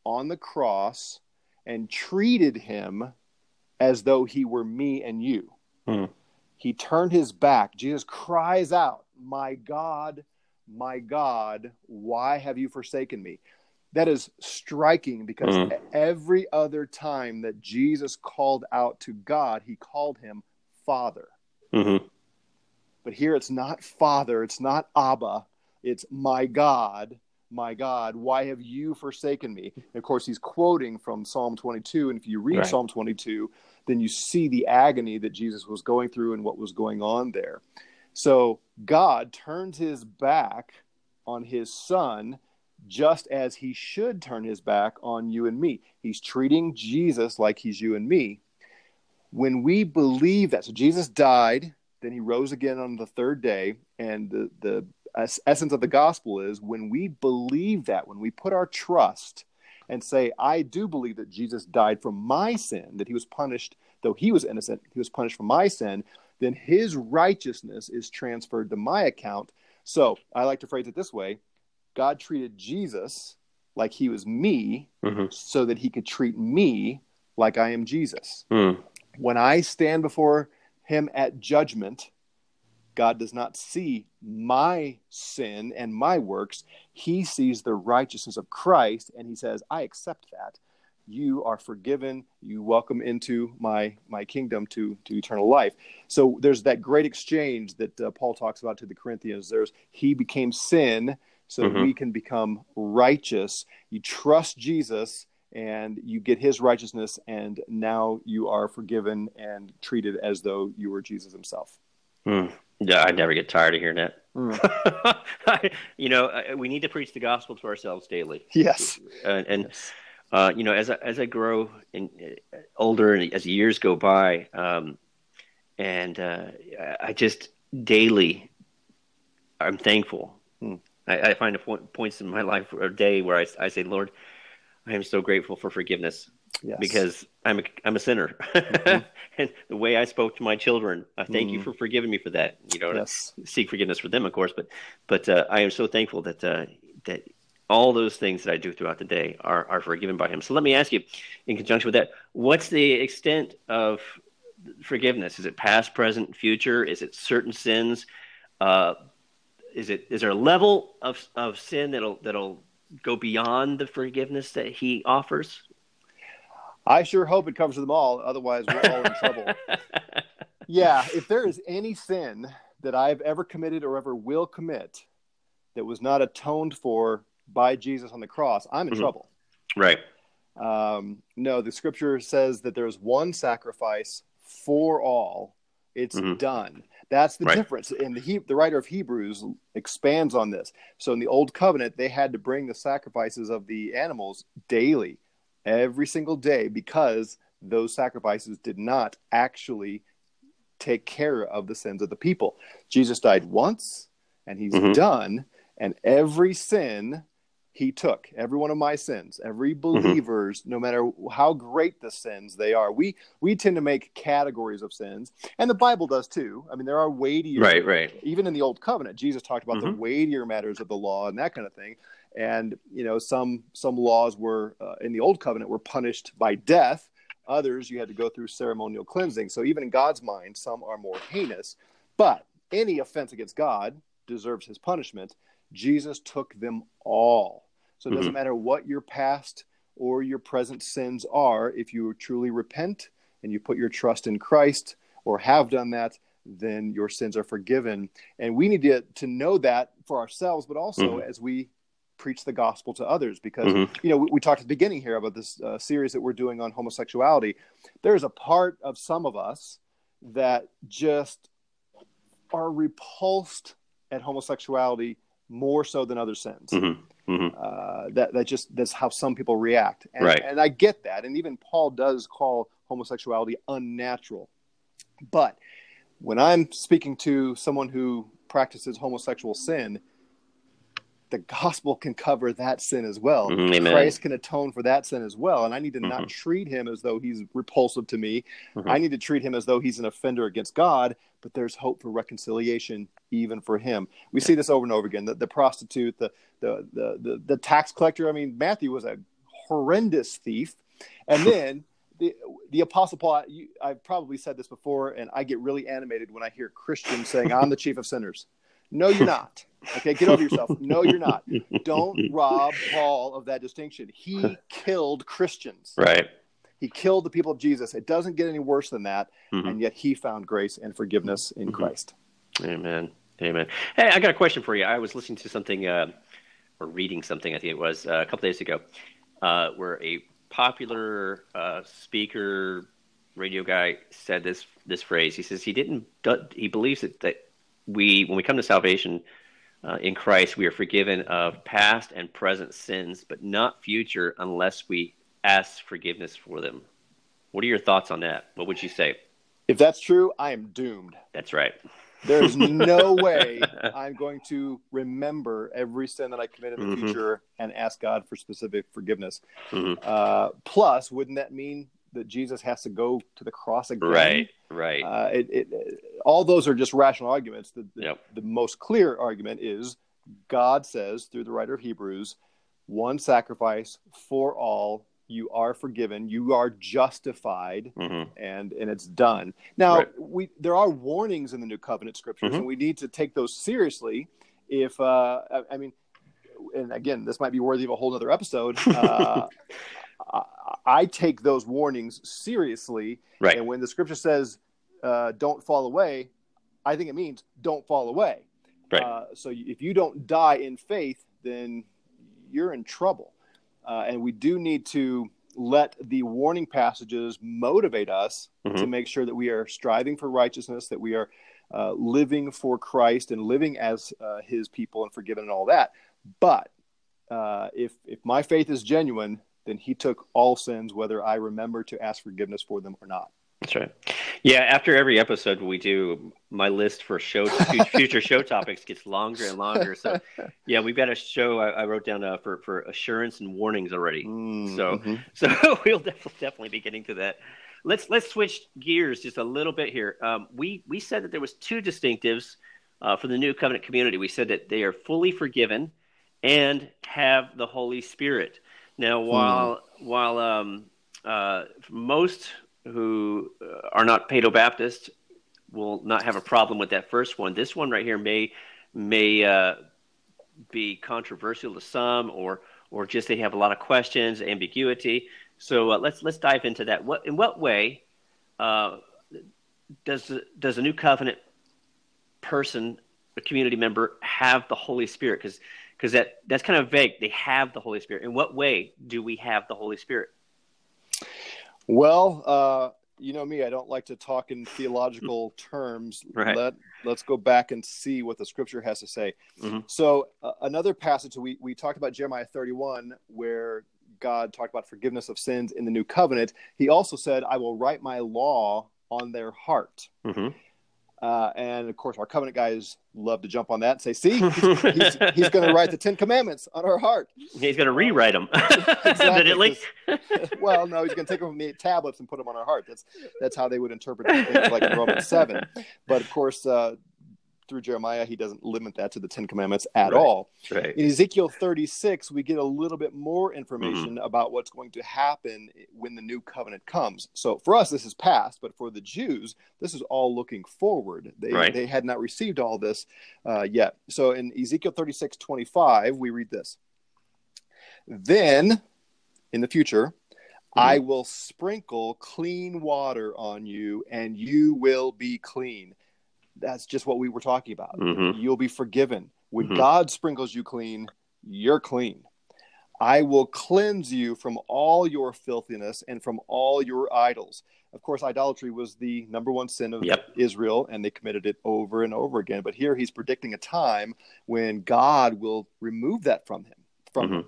on the cross and treated him as though he were me and you. Mm he turned his back. Jesus cries out, My God, my God, why have you forsaken me? That is striking because mm. every other time that Jesus called out to God, he called him Father. Mm-hmm. But here it's not Father, it's not Abba, it's my God, my God, why have you forsaken me? And of course, he's quoting from Psalm 22. And if you read right. Psalm 22, then you see the agony that Jesus was going through and what was going on there. So God turns his back on his son just as he should turn his back on you and me. He's treating Jesus like he's you and me. When we believe that, so Jesus died, then he rose again on the third day, and the, the essence of the gospel is when we believe that, when we put our trust and say, I do believe that Jesus died for my sin, that he was punished, though he was innocent, he was punished for my sin, then his righteousness is transferred to my account. So I like to phrase it this way God treated Jesus like he was me Mm-hmm. so that he could treat me like I am Jesus. Mm. When I stand before him at judgment, God does not see my sin and my works. He sees the righteousness of Christ and he says, I accept that. You are forgiven. You welcome into my my kingdom to to eternal life. So there's that great exchange that uh, Paul talks about to the Corinthians. There's he became sin so Mhm. we can become righteous. You trust Jesus and you get his righteousness and now you are forgiven and treated as though you were Jesus himself. Mm. Yeah, I never get tired of hearing that. Mm. you know, we need to preach the gospel to ourselves daily. Yes. and, and Yes. uh, you know, as I, as I grow in uh, older and as years go by, um, and uh, I- just daily, I'm thankful. Hmm. I, I find a point, points in my life or day where I, I say, Lord, I am so grateful for forgiveness Yes. because I'm a, I'm a sinner, Mm-hmm. and the way I spoke to my children, I thank you Mhm. for forgiving me for that. You know, yes. seek forgiveness for them, of course, but but uh, I am so thankful that uh, that all those things that I do throughout the day are are forgiven by Him. So let me ask you, in conjunction with that, what's the extent of forgiveness? Is it past, present, future? Is it certain sins? Uh, is it is there a level of of sin that'll that'll go beyond the forgiveness that He offers? I sure hope it covers them all. Otherwise, we're all in trouble. Yeah. If there is any sin that I've ever committed or ever will commit that was not atoned for by Jesus on the cross, I'm in Mhm. trouble. right. Um, no, the scripture says that there's one sacrifice for all. It's Mhm. done. That's the Right. difference. And the, he- the writer of Hebrews expands on this. So in the old covenant, they had to bring the sacrifices of the animals daily, every single day, because those sacrifices did not actually take care of the sins of the people. Jesus died once, and he's Mhm. done, and every sin he took every one of my sins every believers no matter how great the sins they are we we tend to make categories of sins and the bible does too i mean there are weightier Right. Right. even in the old covenant jesus talked about the Mhm. weightier matters of the law and that kind of thing and you know some some laws were uh, in the old covenant were punished by death. Others you had to go through ceremonial cleansing. So even in god's mind some are more heinous. But any offense against god deserves his punishment. Jesus took them all. So it doesn't matter what your past or your present sins are if you truly repent and you put your trust in christ or have done that then your sins are forgiven. And we need to, to know that for ourselves, but also Mhm. as we preach the gospel to others. Because, Mhm. you know, we, we talked at the beginning here about this uh, series that we're doing on homosexuality. There's a part of some of us that just are repulsed at homosexuality more so than other sins. Mhm. Mhm. Uh, that that just that's how some people react, and, Right. and I get that. And even Paul does call homosexuality unnatural. But when I'm speaking to someone who practices homosexual sin, the gospel can cover that sin as well. Mhm, amen. Christ can atone for that sin as well. And I need to not Mhm. treat him as though he's repulsive to me. Mhm. I need to treat him as though he's an offender against God, but there's hope for reconciliation even for him. We see this over and over again. The, the prostitute, the, the, the, the, the tax collector. I mean, Matthew was a horrendous thief. And then the, the apostle Paul, I- you, I've probably said this before, and I get really animated when I hear Christians saying, I'm the chief of sinners. No, you're not. Okay, get over yourself. No, you're not. Don't rob Paul of that distinction. He killed Christians. Right. He killed the people of Jesus. It doesn't get any worse than that. Mhm. And yet he found grace and forgiveness in Mhm. Christ. Amen. Amen. Hey, I got a question for you. I was listening to something uh, or reading something, I think it was uh, a couple days ago, uh, where a popular uh, speaker, radio guy said this this phrase. He says he didn't. He believes that that we, when we come to salvation uh, in Christ, we are forgiven of past and present sins, but not future unless we ask forgiveness for them. What are your thoughts on that? What would you say? If that's true, I am doomed. That's right. There is no way I'm going to remember every sin that I commit in the Mhm. future and ask God for specific forgiveness. Mhm. Uh, plus, wouldn't that mean that Jesus has to go to the cross again? Right. Right. Uh, it, it, all those are just rational arguments. The, the, Yep. the most clear argument is God says through the writer of Hebrews, one sacrifice for all. You are forgiven. You are justified, mm-hmm. and and it's done. Now, right. we there are warnings in the New Covenant scriptures, mm-hmm. and we need to take those seriously. If uh, I, I mean, and again, this might be worthy of a whole other episode. Uh, I, I, take those warnings seriously, right. and when the scripture says, uh, "Don't fall away," I think it means don't fall away. Right. Uh, so if you don't die in faith, then you're in trouble. Uh, and we do need to let the warning passages motivate us mm-hmm. to make sure that we are striving for righteousness, that we are uh, living for Christ and living as uh, His people and forgiven and all that. But uh, if if my faith is genuine, then He took all sins, whether I remember to ask forgiveness for them or not. That's right. Yeah, after every episode we do, my list for show future show topics gets longer and longer. So, yeah, we've got a show I, I wrote down uh, for for assurance and warnings already. Mm, so, mm-hmm. so we'll definitely definitely be getting to that. Let's let's switch gears just a little bit here. Um, we we said that there was two distinctives uh, for the new covenant community. We said that they are fully forgiven and have the Holy Spirit. Now, while hmm. while um, uh, most who are not Paedo Baptist will not have a problem with that first one. This one right here may may uh, be controversial to some, or or just they have a lot of questions, ambiguity. So uh, let's let's dive into that. What in what way uh, does does a new covenant person, a community member, have the Holy Spirit? Because because that that's kind of vague. They have the Holy Spirit. In what way do we have the Holy Spirit? Well, uh, you know me, I don't like to talk in theological terms. Right. Let, let's go back and see what the scripture has to say. Mm-hmm. So, uh, another passage we, we talked about Jeremiah 31, where God talked about forgiveness of sins in the new covenant. He also said, I will write my law on their heart. Mm-hmm. Uh, and of course, our covenant guys love to jump on that and say, "See, he's, he's, he's going to write the Ten Commandments on our heart. He's going to rewrite them, exactly, well, no, he's going to take them from the tablets and put them on our heart. That's that's how they would interpret things like in Romans seven. But of course, uh, through Jeremiah, he doesn't limit that to the Ten Commandments at right. all. Right. In Ezekiel 36, we get a little bit more information mm-hmm. about what's going to happen when the new covenant comes. So for us, this is past, but for the Jews, this is all looking forward. They, right. they had not received all this uh, yet. So in Ezekiel 36, 25, we read this. Then, in the future, mm-hmm. I will sprinkle clean water on you, and you will be clean that's just what we were talking about. Mm-hmm. You'll be forgiven. When mm-hmm. God sprinkles you clean, you're clean. I will cleanse you from all your filthiness and from all your idols. Of course, idolatry was the number one sin of yep. Israel, and they committed it over and over again. But here he's predicting a time when God will remove that from him. From mm-hmm. him.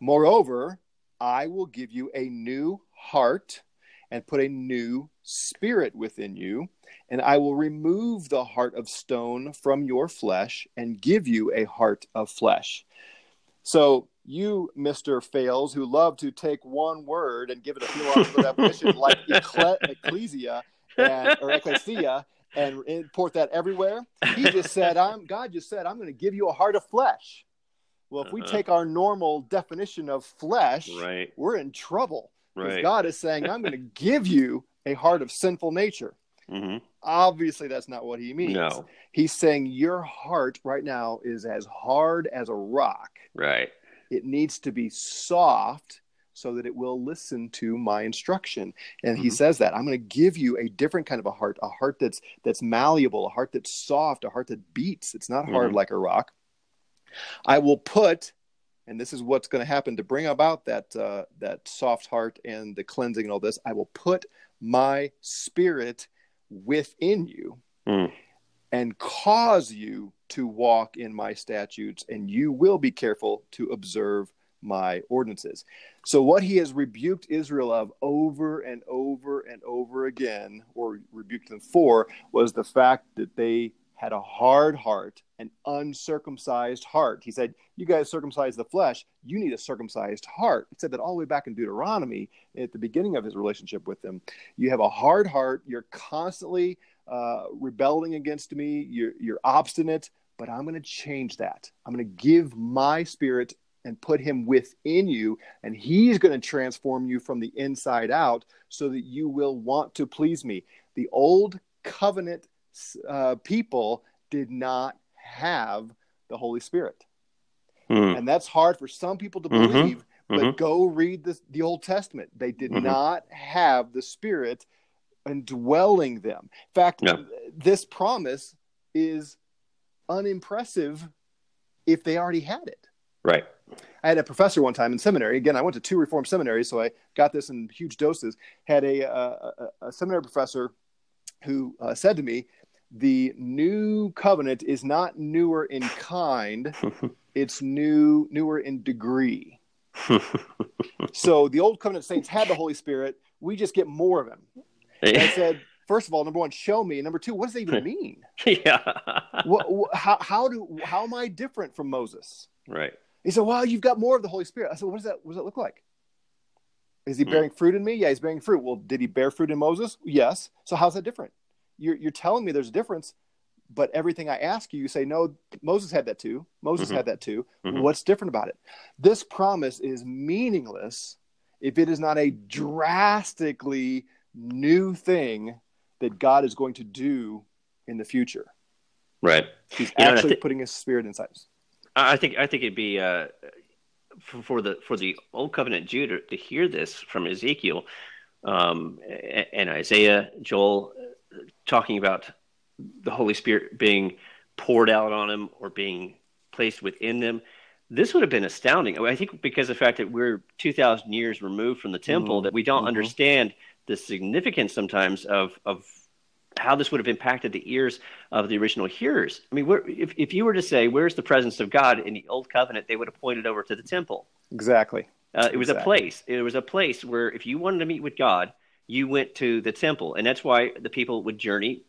Moreover, I will give you a new heart and put a new spirit within you, and I will remove the heart of stone from your flesh and give you a heart of flesh. So, you, Mr. Fails, who love to take one word and give it a theological definition like ecclesia and, or ecclesia and import that everywhere, he just said, I'm, God just said, I'm going to give you a heart of flesh. Well, if we uh-huh. take our normal definition of flesh, right. we're in trouble. Because right. God is saying, I'm going to give you a heart of sinful nature. Mm-hmm. Obviously, that's not what he means. No. He's saying your heart right now is as hard as a rock. Right. It needs to be soft so that it will listen to my instruction. And mm-hmm. he says that I'm going to give you a different kind of a heart, a heart that's that's malleable, a heart that's soft, a heart that beats. It's not hard mm-hmm. like a rock. I will put and this is what's going to happen to bring about that uh, that soft heart and the cleansing and all this. I will put my spirit within you mm. and cause you to walk in my statutes, and you will be careful to observe my ordinances. So, what he has rebuked Israel of over and over and over again, or rebuked them for, was the fact that they had a hard heart, an uncircumcised heart. He said, You guys circumcise the flesh, you need a circumcised heart. He said that all the way back in Deuteronomy at the beginning of his relationship with them. You have a hard heart, you're constantly uh, rebelling against me, you're, you're obstinate, but I'm going to change that. I'm going to give my spirit and put him within you, and he's going to transform you from the inside out so that you will want to please me. The old covenant uh, people did not have the Holy Spirit. Mm. And that's hard for some people to mm-hmm. believe, but mm-hmm. go read the, the Old Testament. They did mm-hmm. not have the Spirit indwelling them. In fact, yeah. this promise is unimpressive if they already had it. Right. I had a professor one time in seminary. Again, I went to two reform seminaries, so I got this in huge doses. Had a, a, a seminary professor who uh, said to me, "The new covenant is not newer in kind; it's new newer in degree." so the old covenant saints had the Holy Spirit. We just get more of him. And I said, first of all, number one, show me. Number two, what does that even mean? yeah. what, what, how, how do how am I different from Moses? Right. He said, "Well, you've got more of the Holy Spirit." I said, "What does that? What does that look like?" Is he hmm. bearing mm. fruit in me? Yeah, he's bearing fruit. Well, did he bear fruit in Moses? Yes. So how's that different? You're you're telling me there's a difference, but everything I ask you, you say no. Moses had that too. Moses mm-hmm. had that too. Mm-hmm. What's different about it? This promise is meaningless if it is not a drastically new thing that God is going to do in the future. Right. He's you actually th- putting His Spirit inside us. I think I think it'd be uh, for, for, the for the old covenant Jew to, to hear this from Ezekiel um, and Isaiah, Joel, talking about the Holy Spirit being poured out on them or being placed within them. This would have been astounding. I think because of the fact that we're 2,000 years removed from the temple, mm-hmm. that we don't mm-hmm. understand the significance sometimes of, of how this would have impacted the ears of the original hearers. I mean, if, if you were to say, Where's the presence of God in the Old Covenant, they would have pointed over to the temple. Exactly. Uh, it was exactly. a place. It was a place where if you wanted to meet with God, you went to the temple. And that's why the people would journey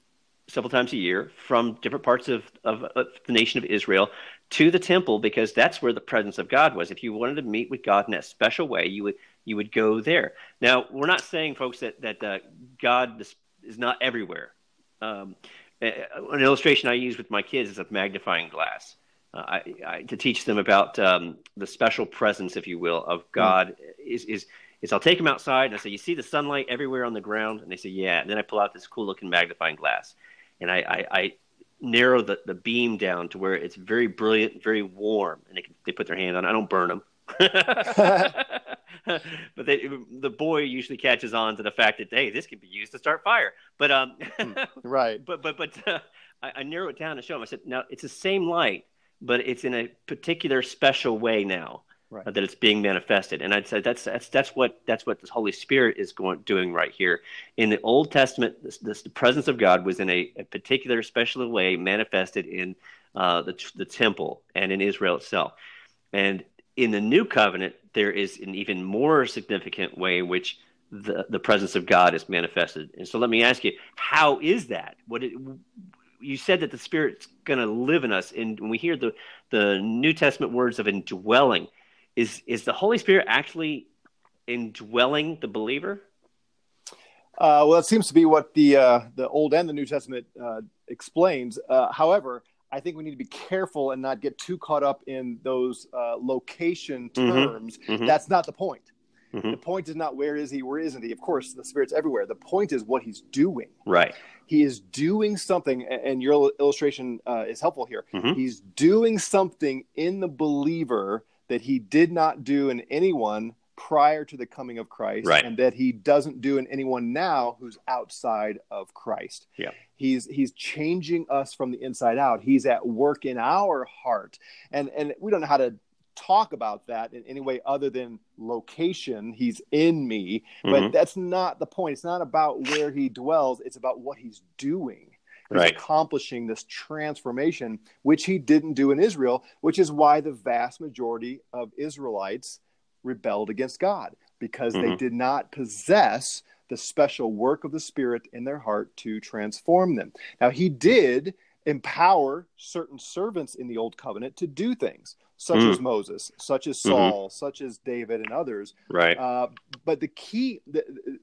several times a year from different parts of, of, of, the nation of Israel to the temple because that's where the presence of God was. If you wanted to meet with God in that special way, you would you would go there. Now, we're not saying, folks, that that uh, God is not everywhere. Um, an illustration I use with my kids is a magnifying glass. Uh, I, I, to teach them about um, the special presence, if you will, of hmm. God mm. is, is is I'll take them outside and I say, "You see the sunlight everywhere on the ground?" And they say, "Yeah." And then I pull out this cool looking magnifying glass, and I, I, I narrow the, the beam down to where it's very brilliant, very warm, and they can, they put their hand on. it. I don't burn them. but they, the boy usually catches on to the fact that hey, this could be used to start fire. But um, hmm, right. But but but uh, I, I narrow it down to show him. I said, now it's the same light, but it's in a particular special way now. Right. That it's being manifested. And I'd say that's that's that's what that's what the Holy Spirit is going doing right here. In the Old Testament, this, this the presence of God was in a, a particular special way manifested in uh, the the temple and in Israel itself. And in the New Covenant, there is an even more significant way in which the the presence of God is manifested. And so, let me ask you, how is that? What it, you said that the Spirit's going to live in us, and when we hear the the New Testament words of indwelling is is the Holy Spirit actually indwelling the believer? Uh, well, it seems to be what the uh, the Old and the New Testament uh, explains. Uh, however, I think we need to be careful and not get too caught up in those uh, location mm-hmm. terms. Mm-hmm. Mm-hmm. That's not the point. Mm-hmm. The point is not where is he, where isn't he. Of course, the Spirit's everywhere. The point is what he's doing. Right. He is doing something, and your illustration uh, is helpful here. Mm-hmm. He's doing something in the believer that he did not do in anyone prior to the coming of Christ, right. and that he doesn't do in anyone now who's outside of Christ. Yeah. He's he's changing us from the inside out. He's at work in our heart, and and we don't know how to talk about that in any way other than location. He's in me, but mm-hmm. that's not the point. It's not about where he dwells. It's about what he's doing. He's right. accomplishing this transformation, which he didn't do in Israel, which is why the vast majority of Israelites rebelled against God because mm-hmm. they did not possess the special work of the Spirit in their heart to transform them. Now, he did empower certain servants in the Old Covenant to do things, such mm. as Moses, such as mm-hmm. Saul, mm-hmm. such as David, and others. Right. Uh, but the key,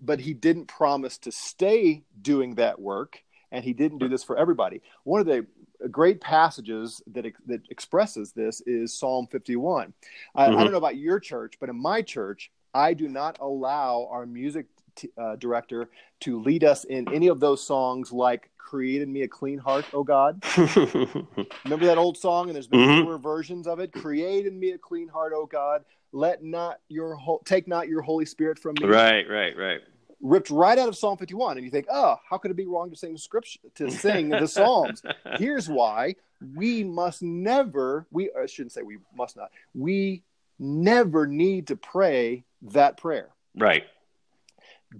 but he didn't promise to stay doing that work and he didn't do this for everybody. One of the great passages that that expresses this is Psalm 51. I, mm-hmm. I don't know about your church, but in my church, I do not allow our music t- uh, director to lead us in any of those songs like created me a clean heart oh god remember that old song and there's been mm-hmm. newer versions of it created me a clean heart oh god let not your ho- take not your holy spirit from me right right right ripped right out of psalm 51 and you think oh how could it be wrong to sing scripture to sing the psalms here's why we must never we i shouldn't say we must not we never need to pray that prayer right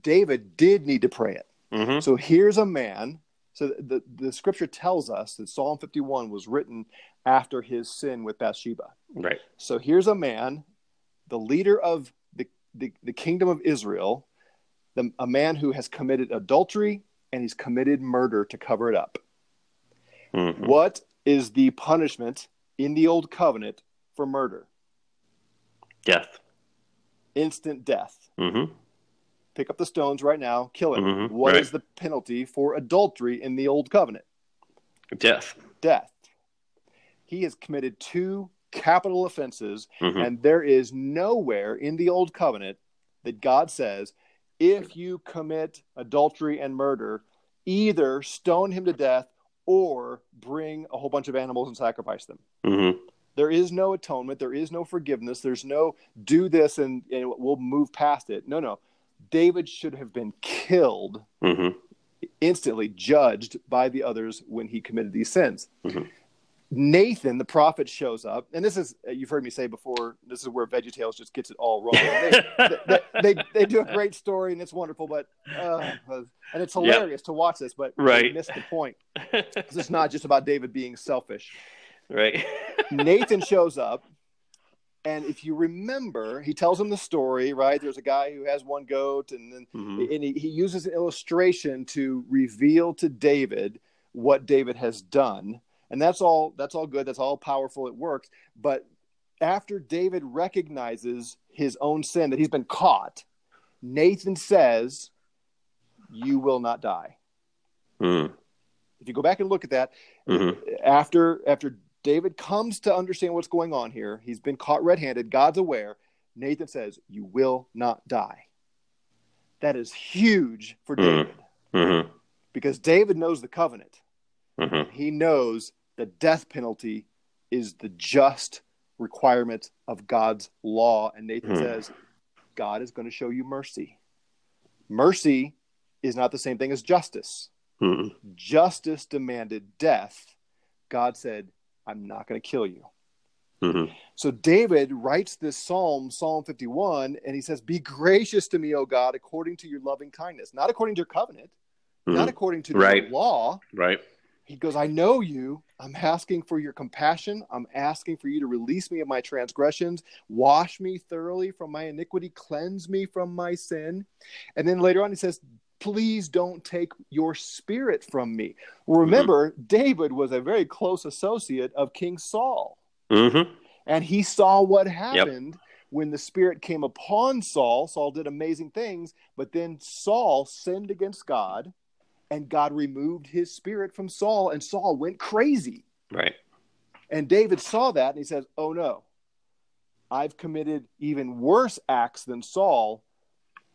david did need to pray it mm-hmm. so here's a man so the, the scripture tells us that Psalm 51 was written after his sin with Bathsheba. Right. So here's a man, the leader of the, the, the kingdom of Israel, the, a man who has committed adultery and he's committed murder to cover it up. Mm-hmm. What is the punishment in the old covenant for murder? Death. Instant death. Mm-hmm pick up the stones right now, kill him. Mm-hmm, what right. is the penalty for adultery in the old covenant? Death. Death. He has committed two capital offenses, mm-hmm. and there is nowhere in the old covenant that God says, if you commit adultery and murder, either stone him to death or bring a whole bunch of animals and sacrifice them. Mm-hmm. There is no atonement. There is no forgiveness. There's no do this and, and we'll move past it. No, no. David should have been killed mm-hmm. instantly, judged by the others when he committed these sins. Mm-hmm. Nathan, the prophet, shows up, and this is you've heard me say before. This is where VeggieTales just gets it all wrong. They, they, they, they, do a great story, and it's wonderful, but uh, and it's hilarious yep. to watch this, but right. miss the point because it's not just about David being selfish. Right. Nathan shows up, and if you remember, he tells him the story, right? There's a guy who has one goat, and then mm-hmm. and he, he uses an illustration to reveal to David what David has done. And that's all that's all good, that's all powerful, it works. But after David recognizes his own sin that he's been caught, Nathan says, You will not die. Mm. If you go back and look at that, mm-hmm. after after David comes to understand what's going on here. He's been caught red handed. God's aware. Nathan says, You will not die. That is huge for mm-hmm. David mm-hmm. because David knows the covenant. Mm-hmm. He knows the death penalty is the just requirement of God's law. And Nathan mm-hmm. says, God is going to show you mercy. Mercy is not the same thing as justice. Mm-hmm. Justice demanded death. God said, I'm not going to kill you. Mm-hmm. So David writes this psalm, Psalm 51, and he says, Be gracious to me, O God, according to your loving kindness, not according to your covenant, mm-hmm. not according to right. the law. Right. He goes, I know you. I'm asking for your compassion. I'm asking for you to release me of my transgressions, wash me thoroughly from my iniquity, cleanse me from my sin. And then later on, he says, please don't take your spirit from me. Mm-hmm. remember, mm-hmm. David was a very close associate of King Saul. Mm-hmm. And he saw what happened yep. when the spirit came upon Saul. Saul did amazing things, but then Saul sinned against God, and God removed his spirit from Saul, and Saul went crazy. Right. And David saw that, and he says, Oh no, I've committed even worse acts than Saul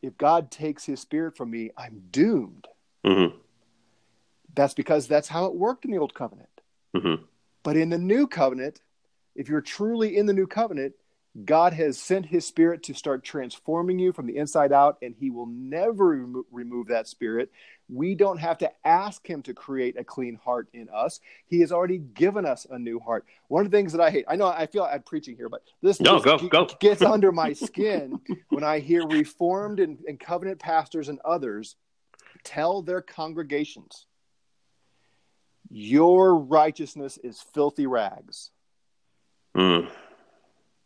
if God takes his spirit from me, I'm doomed. Mm-hmm. That's because that's how it worked in the old covenant. Mm-hmm. But in the new covenant, if you're truly in the new covenant, God has sent his spirit to start transforming you from the inside out, and he will never remo- remove that spirit. We don't have to ask him to create a clean heart in us. He has already given us a new heart. One of the things that I hate, I know I feel like I'm preaching here, but this no, go, g- go. gets under my skin when I hear reformed and, and covenant pastors and others tell their congregations, Your righteousness is filthy rags. Mm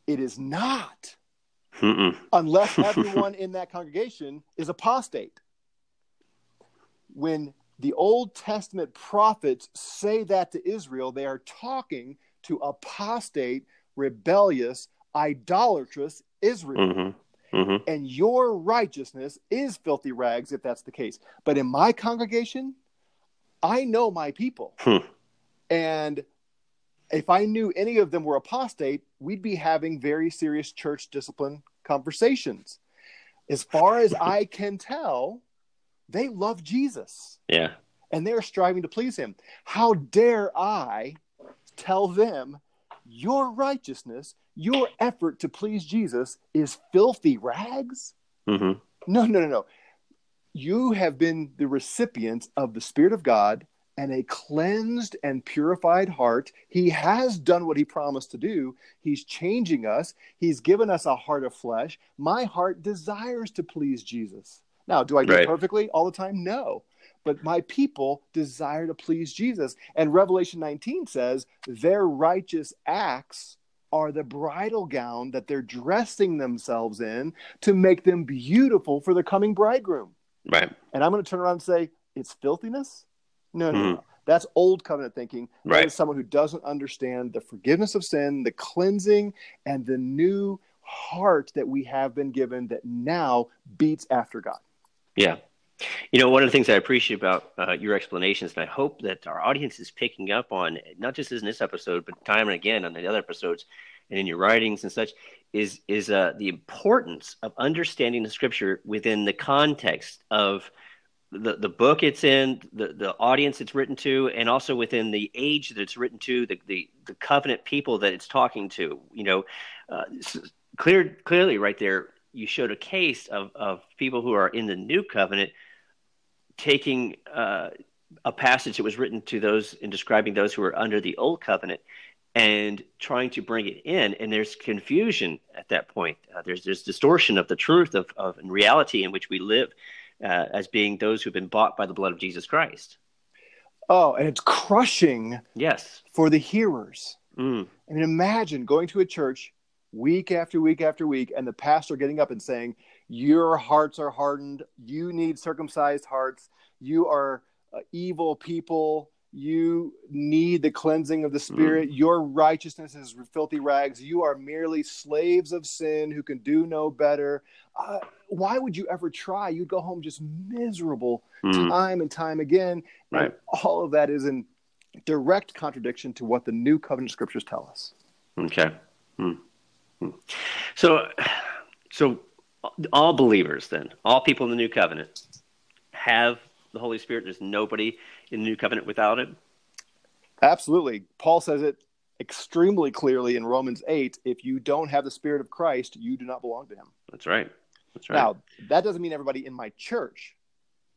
it is not. Mm-mm. Unless everyone in that congregation is apostate. When the Old Testament prophets say that to Israel, they are talking to apostate, rebellious, idolatrous Israel. Mm-hmm. Mm-hmm. And your righteousness is filthy rags if that's the case. But in my congregation, I know my people. Hmm. And if I knew any of them were apostate, we'd be having very serious church discipline conversations. As far as I can tell, they love Jesus. Yeah. And they're striving to please him. How dare I tell them your righteousness, your effort to please Jesus is filthy rags? Mm-hmm. No, no, no, no. You have been the recipient of the Spirit of God and a cleansed and purified heart. He has done what he promised to do. He's changing us. He's given us a heart of flesh. My heart desires to please Jesus. Now, do I do Right. it perfectly all the time? No. But my people desire to please Jesus. And Revelation 19 says their righteous acts are the bridal gown that they're dressing themselves in to make them beautiful for the coming bridegroom. Right. And I'm going to turn around and say, it's filthiness? No, no, Hmm. no. That's old covenant thinking. That Right. is someone who doesn't understand the forgiveness of sin, the cleansing, and the new heart that we have been given that now beats after God. Yeah. You know, one of the things I appreciate about uh, your explanations, and I hope that our audience is picking up on, not just in this episode, but time and again on the other episodes and in your writings and such, is is uh, the importance of understanding the scripture within the context of the, the book it's in, the, the audience it's written to, and also within the age that it's written to, the, the, the covenant people that it's talking to. You know, uh, clear, clearly right there, you showed a case of, of people who are in the new covenant taking uh, a passage that was written to those and describing those who are under the old covenant and trying to bring it in and there's confusion at that point uh, there's there's distortion of the truth of, of reality in which we live uh, as being those who've been bought by the blood of jesus christ Oh, and it's crushing yes for the hearers. mm, I mean, imagine going to a church week after week after week and the pastor getting up and saying, Your hearts are hardened. You need circumcised hearts. You are uh, evil people. You need the cleansing of the Spirit. Your righteousness is filthy rags. You are merely slaves of sin who can do no better. Uh, why would you ever try? You'd go home just miserable mm, time and time again. And all of that is in direct contradiction to what the new covenant scriptures tell us. okay Mm, mm. so so all believers then all people in the new covenant have the holy spirit there's nobody in the new covenant without it Absolutely. Paul says it extremely clearly in Romans 8 if you don't have the Spirit of Christ, you do not belong to Him. that's right right Now, that doesn't mean everybody in my church.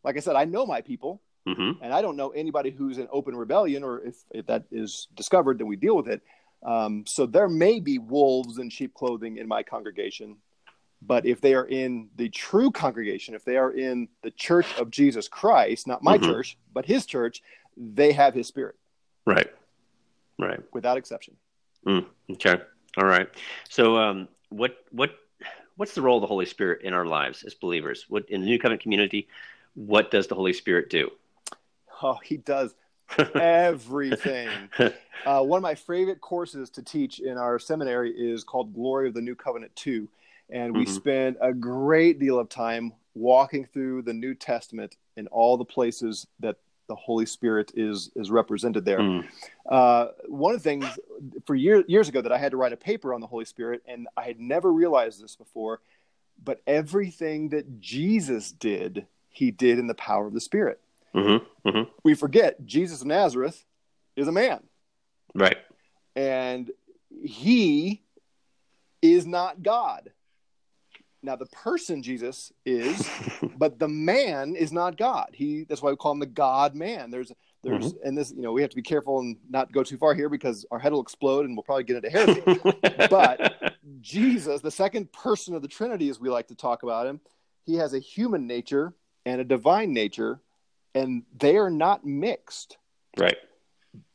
Like I said, I know my people, hmm and I don't know anybody who's in open rebellion, or if, if that is discovered, then we deal with it. Um, so there may be wolves in sheep clothing in my congregation. But if they are in the true congregation, if they are in the church of Jesus Christ, not my Mhm. church, but his church, they have his spirit right right without exception. Mm, okay. All right. So, um, what what what's the role of the Holy Spirit in our lives as believers? What in the New Covenant community? What does the Holy Spirit do? Oh, he does everything. uh, one of my favorite courses to teach in our seminary is called Glory of the New Covenant 2. And we Mhm. spend a great deal of time walking through the New Testament in all the places that the Holy Spirit is is represented there. Mm, Uh, one of the things for year, years ago that I had to write a paper on the Holy Spirit, and I had never realized this before, but everything that Jesus did, he did in the power of the Spirit. mhm, mhm. We forget Jesus of Nazareth is a man, Right. and he is not God. Now, the person Jesus is, but the man is not God. He that's why we call him the God man. There's there's mm-hmm. and this, you know, we have to be careful and not go too far here because our head will explode and we'll probably get into heresy. But- Jesus, the second person of the Trinity, as we like to talk about him, he has a human nature and a divine nature, and they are not mixed. right.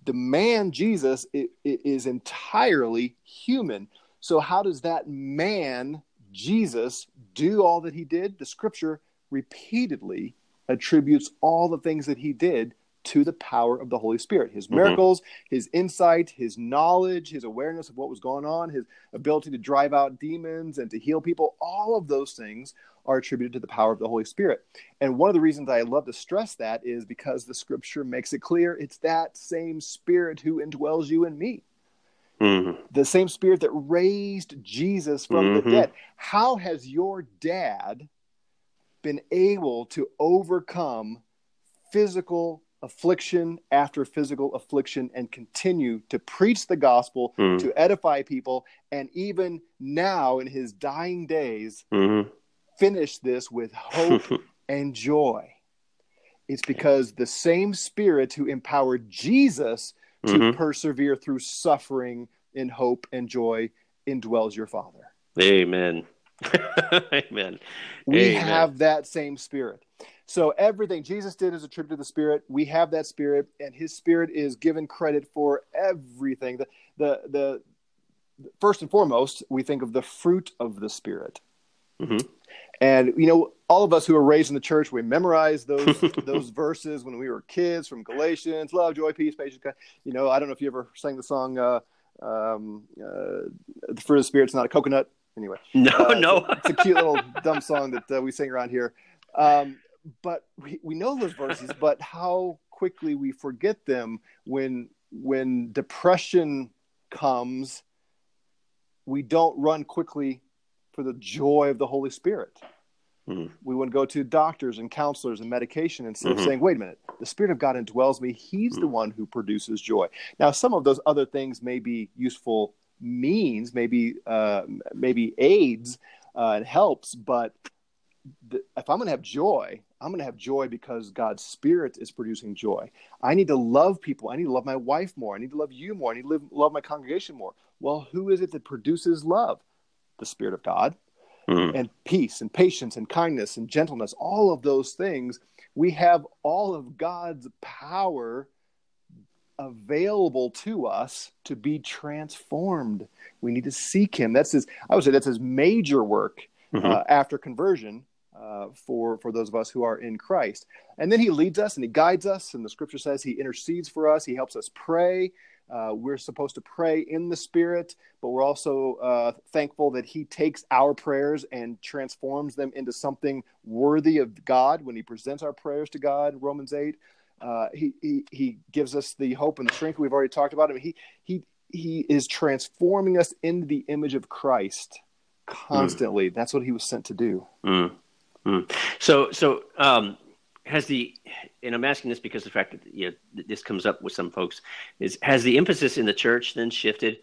The man Jesus is entirely human. So, how does that man Jesus do all that he did? The scripture repeatedly attributes all the things that he did to the power of the Holy Spirit. His mm-hmm. miracles, mm-hmm. his insight, his knowledge, his awareness of what was going on, his ability to drive out demons and to heal people, all of those things are attributed to the power of the Holy Spirit. And one of the reasons I love to stress that is because the scripture makes it clear it's that same spirit who indwells you and me. Mm-hmm. The same spirit that raised Jesus from mm-hmm. the dead. How has your dad been able to overcome physical affliction after physical affliction and continue to preach the gospel, mm. to edify people, and even now in his dying days, mm-hmm. finish this with hope and joy. It's because the same spirit who empowered Jesus to mm-hmm. persevere through suffering in hope and joy indwells your Father. Amen. Amen. We Amen. have that same spirit. So everything Jesus did is attributed to the Spirit. We have that Spirit, and His Spirit is given credit for everything. The the the first and foremost, we think of the fruit of the Spirit. Mm-hmm. And you know, all of us who were raised in the church, we memorized those those verses when we were kids from Galatians, love, joy, peace, patience. You know, I don't know if you ever sang the song uh, um, uh, "The Fruit of the Spirit's not a coconut." Anyway, no, uh, no, it's, a, it's, a, cute little dumb song that uh, we sing around here. Um, but we, we know those verses, but how quickly we forget them when when depression comes, we don't run quickly for the joy of the Holy Spirit. Mm-hmm. We want to go to doctors and counselors and medication instead mm-hmm. of saying, wait a minute, the Spirit of God indwells me. He's mm-hmm. the one who produces joy. Now, some of those other things may be useful means, maybe uh, maybe aids uh, and helps, but the, if I'm going to have joy, I'm going to have joy because God's Spirit is producing joy. I need to love people. I need to love my wife more. I need to love you more. I need to live, love my congregation more. Well, who is it that produces love? The Spirit of God. Mm. And peace and patience and kindness and gentleness, all of those things. We have all of God's power available to us to be transformed. We need to seek Him. That's His. I would say that's His major work mm-hmm. uh, after conversion uh, for for those of us who are in Christ. And then He leads us and He guides us, and the Scripture says He intercedes for us. He helps us pray. Uh, we're supposed to pray in the Spirit, but we're also uh, thankful that He takes our prayers and transforms them into something worthy of God when He presents our prayers to God. Romans eight. Uh, he, he he gives us the hope and the strength we've already talked about. I mean, he he he is transforming us into the image of Christ constantly. Mm. That's what he was sent to do. Mm. Mm. So, so um, has the, and I'm asking this because the fact that you know, this comes up with some folks is has the emphasis in the church then shifted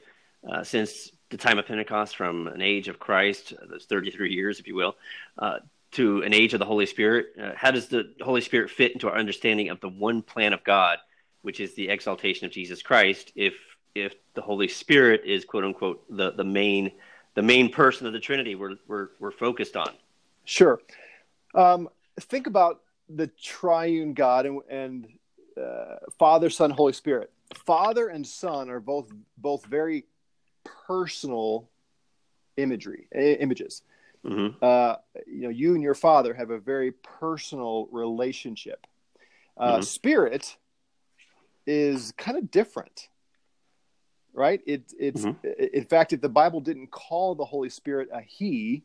uh, since the time of Pentecost from an age of Christ, uh, those 33 years, if you will, uh, to an age of the Holy Spirit? Uh, how does the Holy Spirit fit into our understanding of the one plan of God, which is the exaltation of Jesus Christ? If if the Holy Spirit is quote unquote the the main the main person of the Trinity we're we're, we're focused on. Sure. Um, think about the triune God and, and uh, Father, Son, Holy Spirit. Father and Son are both both very personal imagery images. Mm-hmm. Uh, you know, you and your father have a very personal relationship. Uh, mm-hmm. Spirit is kind of different, right? It, it's mm-hmm. in fact, if the Bible didn't call the Holy Spirit a He,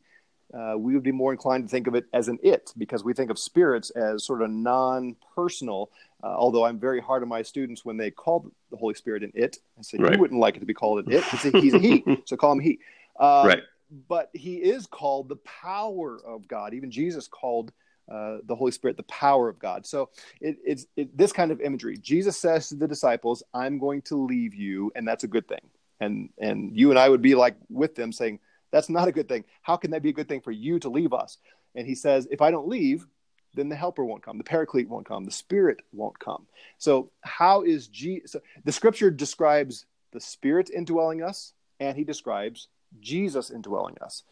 uh, we would be more inclined to think of it as an it because we think of spirits as sort of non-personal. Uh, although I'm very hard on my students when they call the Holy Spirit an it. I say, right. you wouldn't like it to be called an it. he's a he, so call him he. Um, right. But he is called the power of God. Even Jesus called uh, the Holy Spirit the power of God. So it, it's it, this kind of imagery. Jesus says to the disciples, "I'm going to leave you," and that's a good thing. And and you and I would be like with them, saying that's not a good thing. How can that be a good thing for you to leave us? And he says, if I don't leave, then the helper won't come, the paraclete won't come, the spirit won't come. So, how is Jesus? So the scripture describes the spirit indwelling us, and he describes Jesus indwelling us.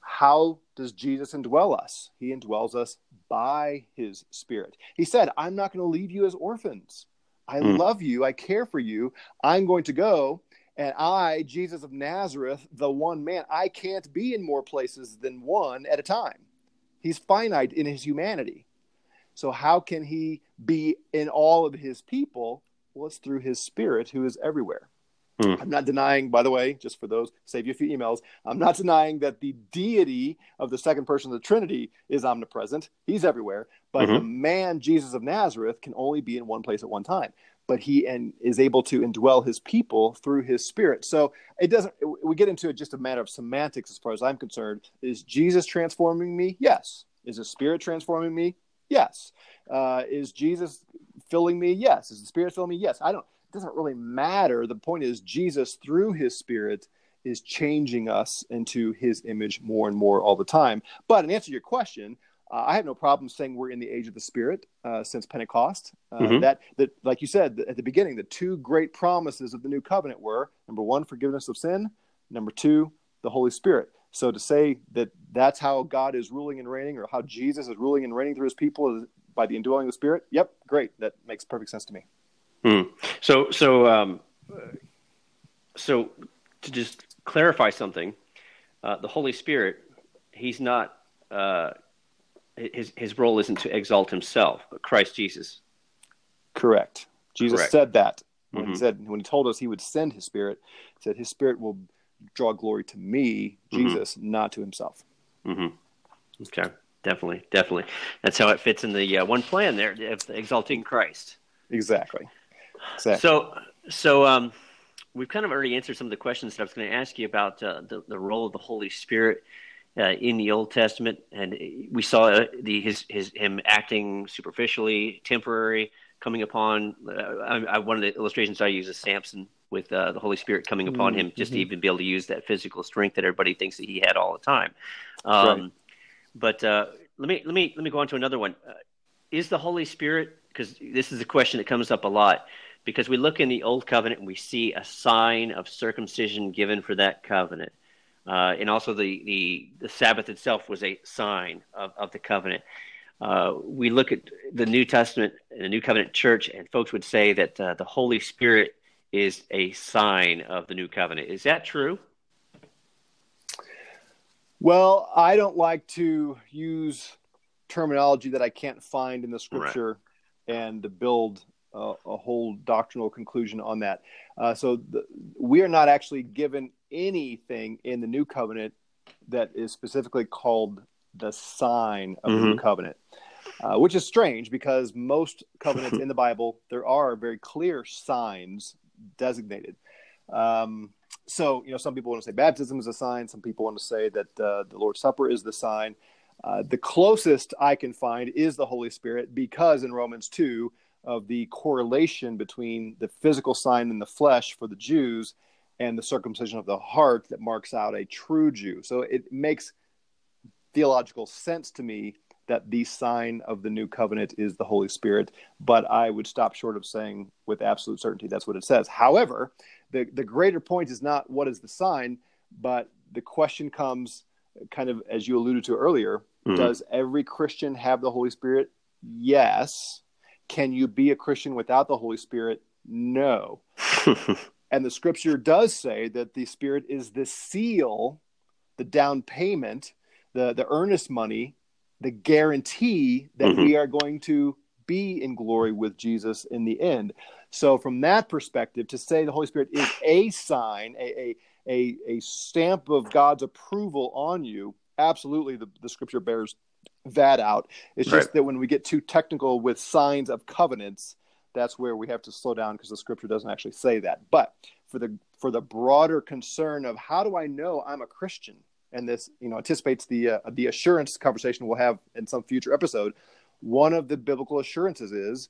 How does Jesus indwell us? He indwells us by his spirit. He said, I'm not going to leave you as orphans. I mm. love you. I care for you. I'm going to go and I, Jesus of Nazareth, the one man, I can't be in more places than one at a time. He's finite in his humanity. So how can he be in all of his people? Well, it's through his spirit who is everywhere. Hmm. I'm not denying, by the way, just for those, save you a few emails, I'm not denying that the deity of the second person of the Trinity is omnipresent. He's everywhere. But mm-hmm. the man, Jesus of Nazareth, can only be in one place at one time. But he and is able to indwell his people through his spirit. So it doesn't, we get into it just a matter of semantics as far as I'm concerned. Is Jesus transforming me? Yes. Is the spirit transforming me? Yes. Uh, is Jesus filling me? Yes. Is the Spirit filling me? Yes. I don't. It doesn't really matter. The point is, Jesus through His Spirit is changing us into His image more and more all the time. But in answer to your question, uh, I have no problem saying we're in the age of the Spirit uh, since Pentecost. Uh, mm-hmm. That that, like you said at the beginning, the two great promises of the new covenant were number one, forgiveness of sin. Number two, the Holy Spirit. So to say that that's how God is ruling and reigning, or how Jesus is ruling and reigning through His people by the indwelling of the Spirit, yep, great. That makes perfect sense to me. Hmm. So, so, um, so to just clarify something, uh, the Holy Spirit, He's not. His his role isn't to exalt himself, but Christ Jesus. Correct. Jesus Correct. said that when mm-hmm. he said when he told us he would send his spirit, he said his spirit will draw glory to me, mm-hmm. Jesus, mm-hmm. not to himself. Mm-hmm. Okay, definitely, definitely. That's how it fits in the uh, one plan there of exalting Christ. Exactly. Exactly. So, so um, we've kind of already answered some of the questions that I was going to ask you about uh, the the role of the Holy Spirit. Uh, in the Old Testament, and we saw uh, the his his him acting superficially, temporary, coming upon. Uh, I, I, one of the illustrations I use is Samson with uh, the Holy Spirit coming upon mm-hmm. him, just to mm-hmm. even be able to use that physical strength that everybody thinks that he had all the time. Um, right. But uh, let me let me let me go on to another one. Uh, is the Holy Spirit? Because this is a question that comes up a lot. Because we look in the Old Covenant and we see a sign of circumcision given for that covenant. Uh, and also the, the, the Sabbath itself was a sign of, of the covenant. Uh, we look at the New Testament and the New Covenant Church, and folks would say that uh, the Holy Spirit is a sign of the new covenant. Is that true? Well, I don't like to use terminology that I can't find in the scripture right. and to build a, a, whole doctrinal conclusion on that. Uh, so the, we are not actually given anything in the new covenant that is specifically called the sign of mm-hmm. the new mm-hmm. covenant. Uh, which is strange because most covenants in the Bible there are very clear signs designated. Um, so, you know, some people want to say baptism is a sign. Some people want to say that uh, the Lord's Supper is the sign. Uh, the closest I can find is the Holy Spirit because in Romans 2 of the correlation between the physical sign in the flesh for the Jews and the circumcision of the heart that marks out a true Jew. So it makes theological sense to me that the sign of the new covenant is the Holy Spirit, but I would stop short of saying with absolute certainty that's what it says. However, the, the greater point is not what is the sign, but the question comes kind of as you alluded to earlier mm-hmm. does every Christian have the Holy Spirit? Yes. Can you be a Christian without the Holy Spirit? No. and the scripture does say that the Spirit is the seal, the down payment, the, the earnest money the guarantee that mm-hmm. we are going to be in glory with Jesus in the end. So, from that perspective, to say the Holy Spirit is a sign, a, a, a, a stamp of God's approval on you, absolutely the, the scripture bears that out. It's right. just that when we get too technical with signs of covenants, that's where we have to slow down because the scripture doesn't actually say that. But for the for the broader concern of how do I know I'm a Christian? and this you know anticipates the uh, the assurance conversation we'll have in some future episode one of the biblical assurances is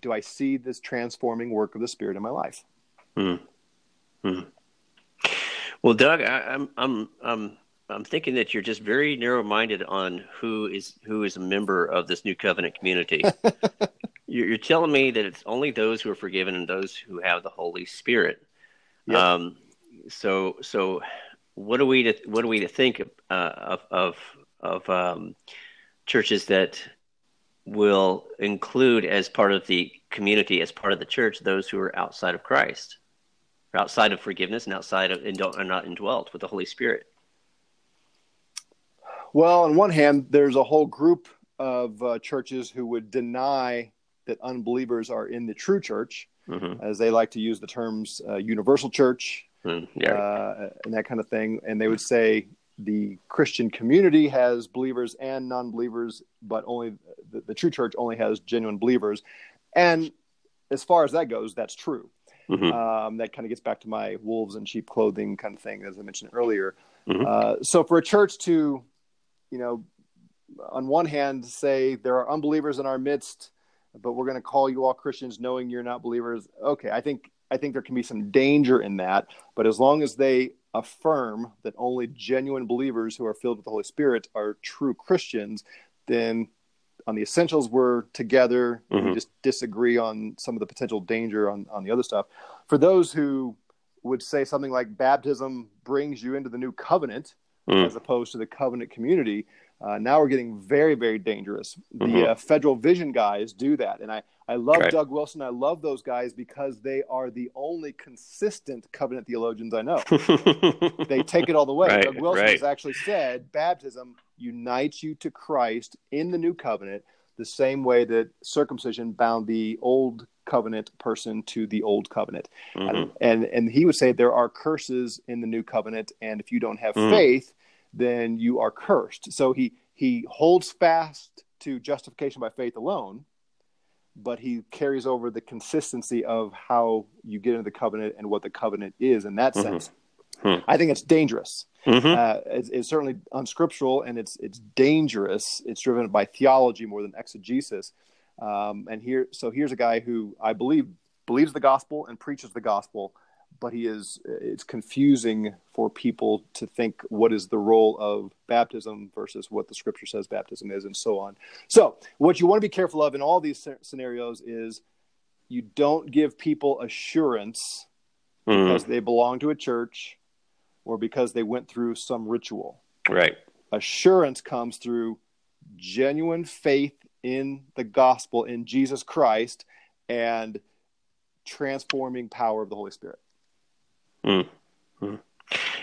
do i see this transforming work of the spirit in my life hmm. Hmm. well doug I, I'm, I'm i'm i'm thinking that you're just very narrow-minded on who is who is a member of this new covenant community you're, you're, telling me that it's only those who are forgiven and those who have the holy spirit yep. um so so what are we to what are we to think uh, of of of um, churches that will include as part of the community, as part of the church, those who are outside of Christ, or outside of forgiveness, and outside of and don't are not indwelt with the Holy Spirit. Well, on one hand, there's a whole group of uh, churches who would deny that unbelievers are in the true church, mm-hmm. as they like to use the terms uh, universal church mm, yeah. uh, and that kind of thing. And they would say the Christian community has believers and non believers, but only the, the, true church only has genuine believers. And as far as that goes, that's true. Mm-hmm. Um, that kind of gets back to my wolves and sheep clothing kind of thing, as I mentioned earlier. Mm-hmm. Uh, so for a church to, you know, on one hand say there are unbelievers in our midst, but we're going to call you all Christians, knowing you're not believers. Okay, I think I think there can be some danger in that, but as long as they affirm that only genuine believers who are filled with the Holy Spirit are true Christians, then on the essentials we're together. Mm-hmm. We just disagree on some of the potential danger on, on the other stuff. For those who would say something like baptism brings you into the new covenant mm. as opposed to the covenant community, uh, now we're getting very, very dangerous. Mm-hmm. The uh, Federal Vision guys do that, and I, I love right. Doug Wilson. I love those guys because they are the only consistent covenant theologians I know. they take it all the way. Right, Doug Wilson right. has actually said baptism unites you to Christ in the new covenant, the same way that circumcision bound the old covenant person to the old covenant. Mm-hmm. And and he would say there are curses in the new covenant, and if you don't have mm. faith then you are cursed. So he he holds fast to justification by faith alone, but he carries over the consistency of how you get into the covenant and what the covenant is in that mm-hmm. sense. Mm-hmm. I think it's dangerous. Mm-hmm. Uh, it's, it's, certainly unscriptural and it's it's dangerous. It's driven by theology more than exegesis. Um, and here, so here's a guy who I believe believes the gospel and preaches the gospel, but he is it's confusing for people to think what is the role of baptism versus what the scripture says baptism is and so on. So what you want to be careful of in all these scenarios is you don't give people assurance mm. because they belong to a church or because they went through some ritual. Right. Assurance comes through genuine faith in the gospel in jesus christ and transforming power of the holy spirit Mm. Mm.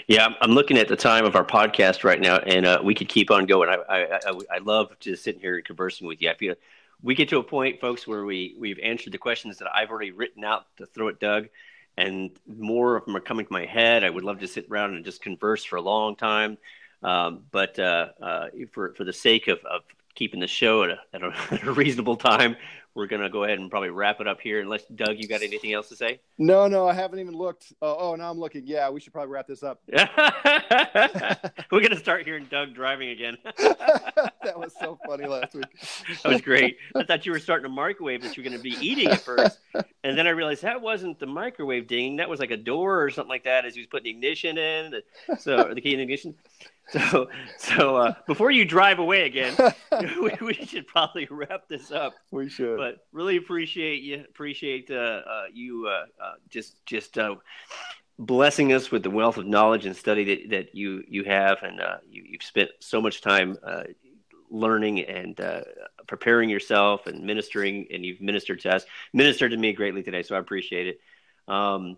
Yeah, I'm looking at the time of our podcast right now, and uh, we could keep on going. I, I, I, I love just sitting here and conversing with you. I feel we get to a point, folks, where we we've answered the questions that I've already written out to throw at Doug, and more of them are coming to my head. I would love to sit around and just converse for a long time, um, but uh, uh, for for the sake of, of keeping the show at a, at a, at a reasonable time, we're going to go ahead and probably wrap it up here. Unless Doug, you got anything else to say? No, no, I haven't even looked. Oh, oh now I'm looking. Yeah, we should probably wrap this up. we're going to start hearing Doug driving again. that was so funny last week. that was great. I thought you were starting a microwave that you were going to be eating at first, and then I realized that wasn't the microwave ding. That was like a door or something like that as he was putting the ignition in. So the key in the ignition. So, so uh, before you drive away again, we, we, should probably wrap this up. We should. But really appreciate you appreciate uh, uh, you uh, uh, just just uh, blessing us with the wealth of knowledge and study that, that you you have, and you, have spent so much time learning and preparing yourself and ministering, and you've ministered to us, ministered to me greatly today. So I appreciate it. Um,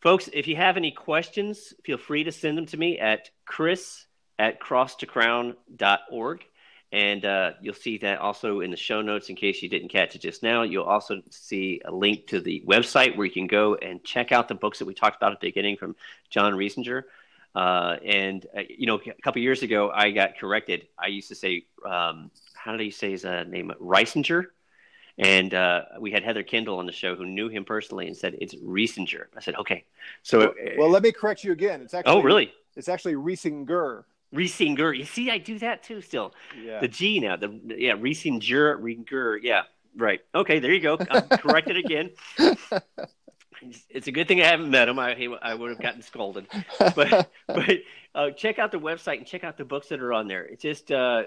folks, if you have any questions, feel free to send them to me at Chris at crosstocrown.org. And uh, you'll see that also in the show notes in case you didn't catch it just now. You'll also see a link to the website where you can go and check out the books that we talked about at the beginning from John Riesinger. Uh, and, uh, you know, a couple years ago, I got corrected. I used to say, um, how did he say his uh, name? Reisinger. And uh, we had Heather Kendall on the show who knew him personally and said, it's Riesinger. I said, okay. So, well, well, let me correct you again. It's actually, oh, really? It's actually Riesinger. Riesinger. You see, I do that too still. Yeah. The G now. The yeah, Riesinger, Ringer. Yeah, right. Okay, there you go. I'm corrected again. It's a good thing I haven't met him. I I would have gotten scolded. But but uh, check out the website and check out the books that are on there. It's just uh,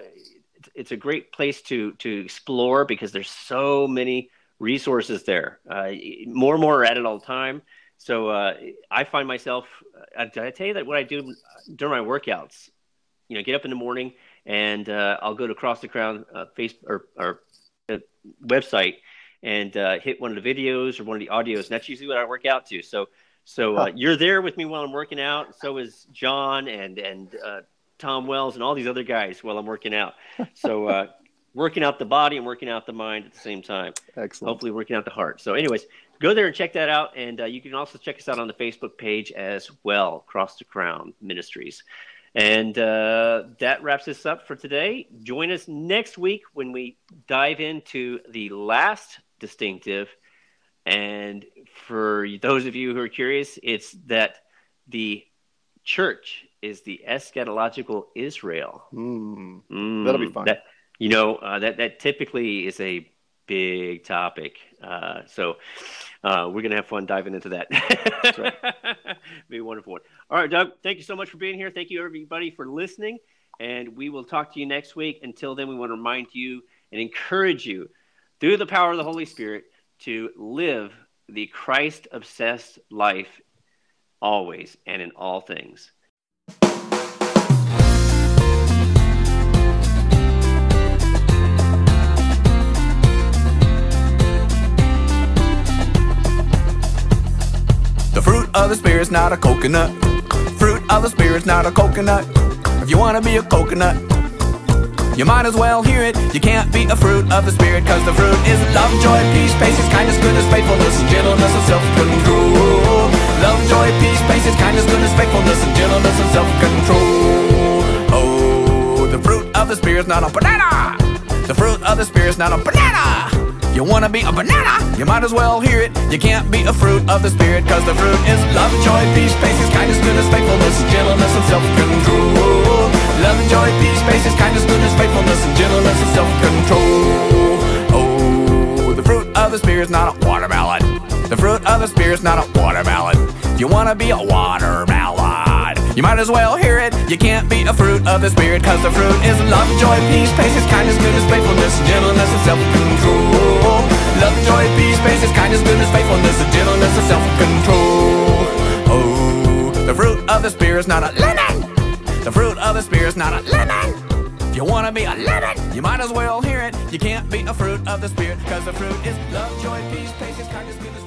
it's, it's a great place to to explore because there's so many resources there. Uh, more and more are added all the time. So uh, I find myself. Uh, I tell you that what I do during my workouts you know, get up in the morning and uh, I'll go to Cross to Crown uh, face or, or uh, website and uh, hit one of the videos or one of the audios, and that's usually what I work out to. So, so uh, you're there with me while I'm working out. So is John and and uh, Tom Wells and all these other guys while I'm working out. So working out the body and working out the mind at the same time. Excellent. Hopefully, working out the heart. So, anyways, go there and check that out. And uh, you can also check us out on the Facebook page as well, Cross to Crown Ministries. And uh, that wraps us up for today. Join us next week when we dive into the last distinctive. And for those of you who are curious, it's that the church is the eschatological Israel. Mm, mm, that'll be fun. That, you know, uh, that that typically is a big topic. Uh, so uh, we're gonna have fun diving into that. right. be a wonderful one. All right, Doug. Thank you so much for being here. Thank you everybody for listening, and we will talk to you next week. Until then, we want to remind you and encourage you through the power of the Holy Spirit to live the Christ obsessed life always and in all things. Fruit of the spirit's not a coconut. Fruit of the spirit's not a coconut. If you wanna be a coconut, you might as well hear it. You can't be a fruit of the spirit, cause the fruit is love, joy, peace, patience, kindness, goodness, faithfulness, and gentleness and self-control. Love, joy, peace, patience, kindness, goodness, faithfulness, and gentleness and self-control. Oh, the fruit of the spirit's not a banana. The fruit of the spirit's not a banana. You wanna be a banana? You might as well hear it. You can't be a fruit of the spirit, cause the fruit is love, joy, peace, patience, kindness, goodness, faithfulness, gentleness, and self-control. Love, joy, peace, patience, kindness, goodness, faithfulness, and gentleness, and self-control. Oh, the fruit of the spirit's not a watermelon. The fruit of the spirit's not a watermelon. You wanna be a watermelon. You might as well hear it. You can't be a fruit of the spirit, cause the fruit is love, joy, peace, patience, kindness, goodness, faithfulness, gentleness, and self-control. Love, joy, peace, patience, kindness, goodness, faithfulness, and gentleness, and self-control. Oh, the fruit of the spirit's not a lemon. The fruit of the spirit's not a lemon. If you wanna be a lemon, you might as well hear it. You can't be a fruit of the spirit, cause the fruit is love, joy, peace, patience, kindness, goodness,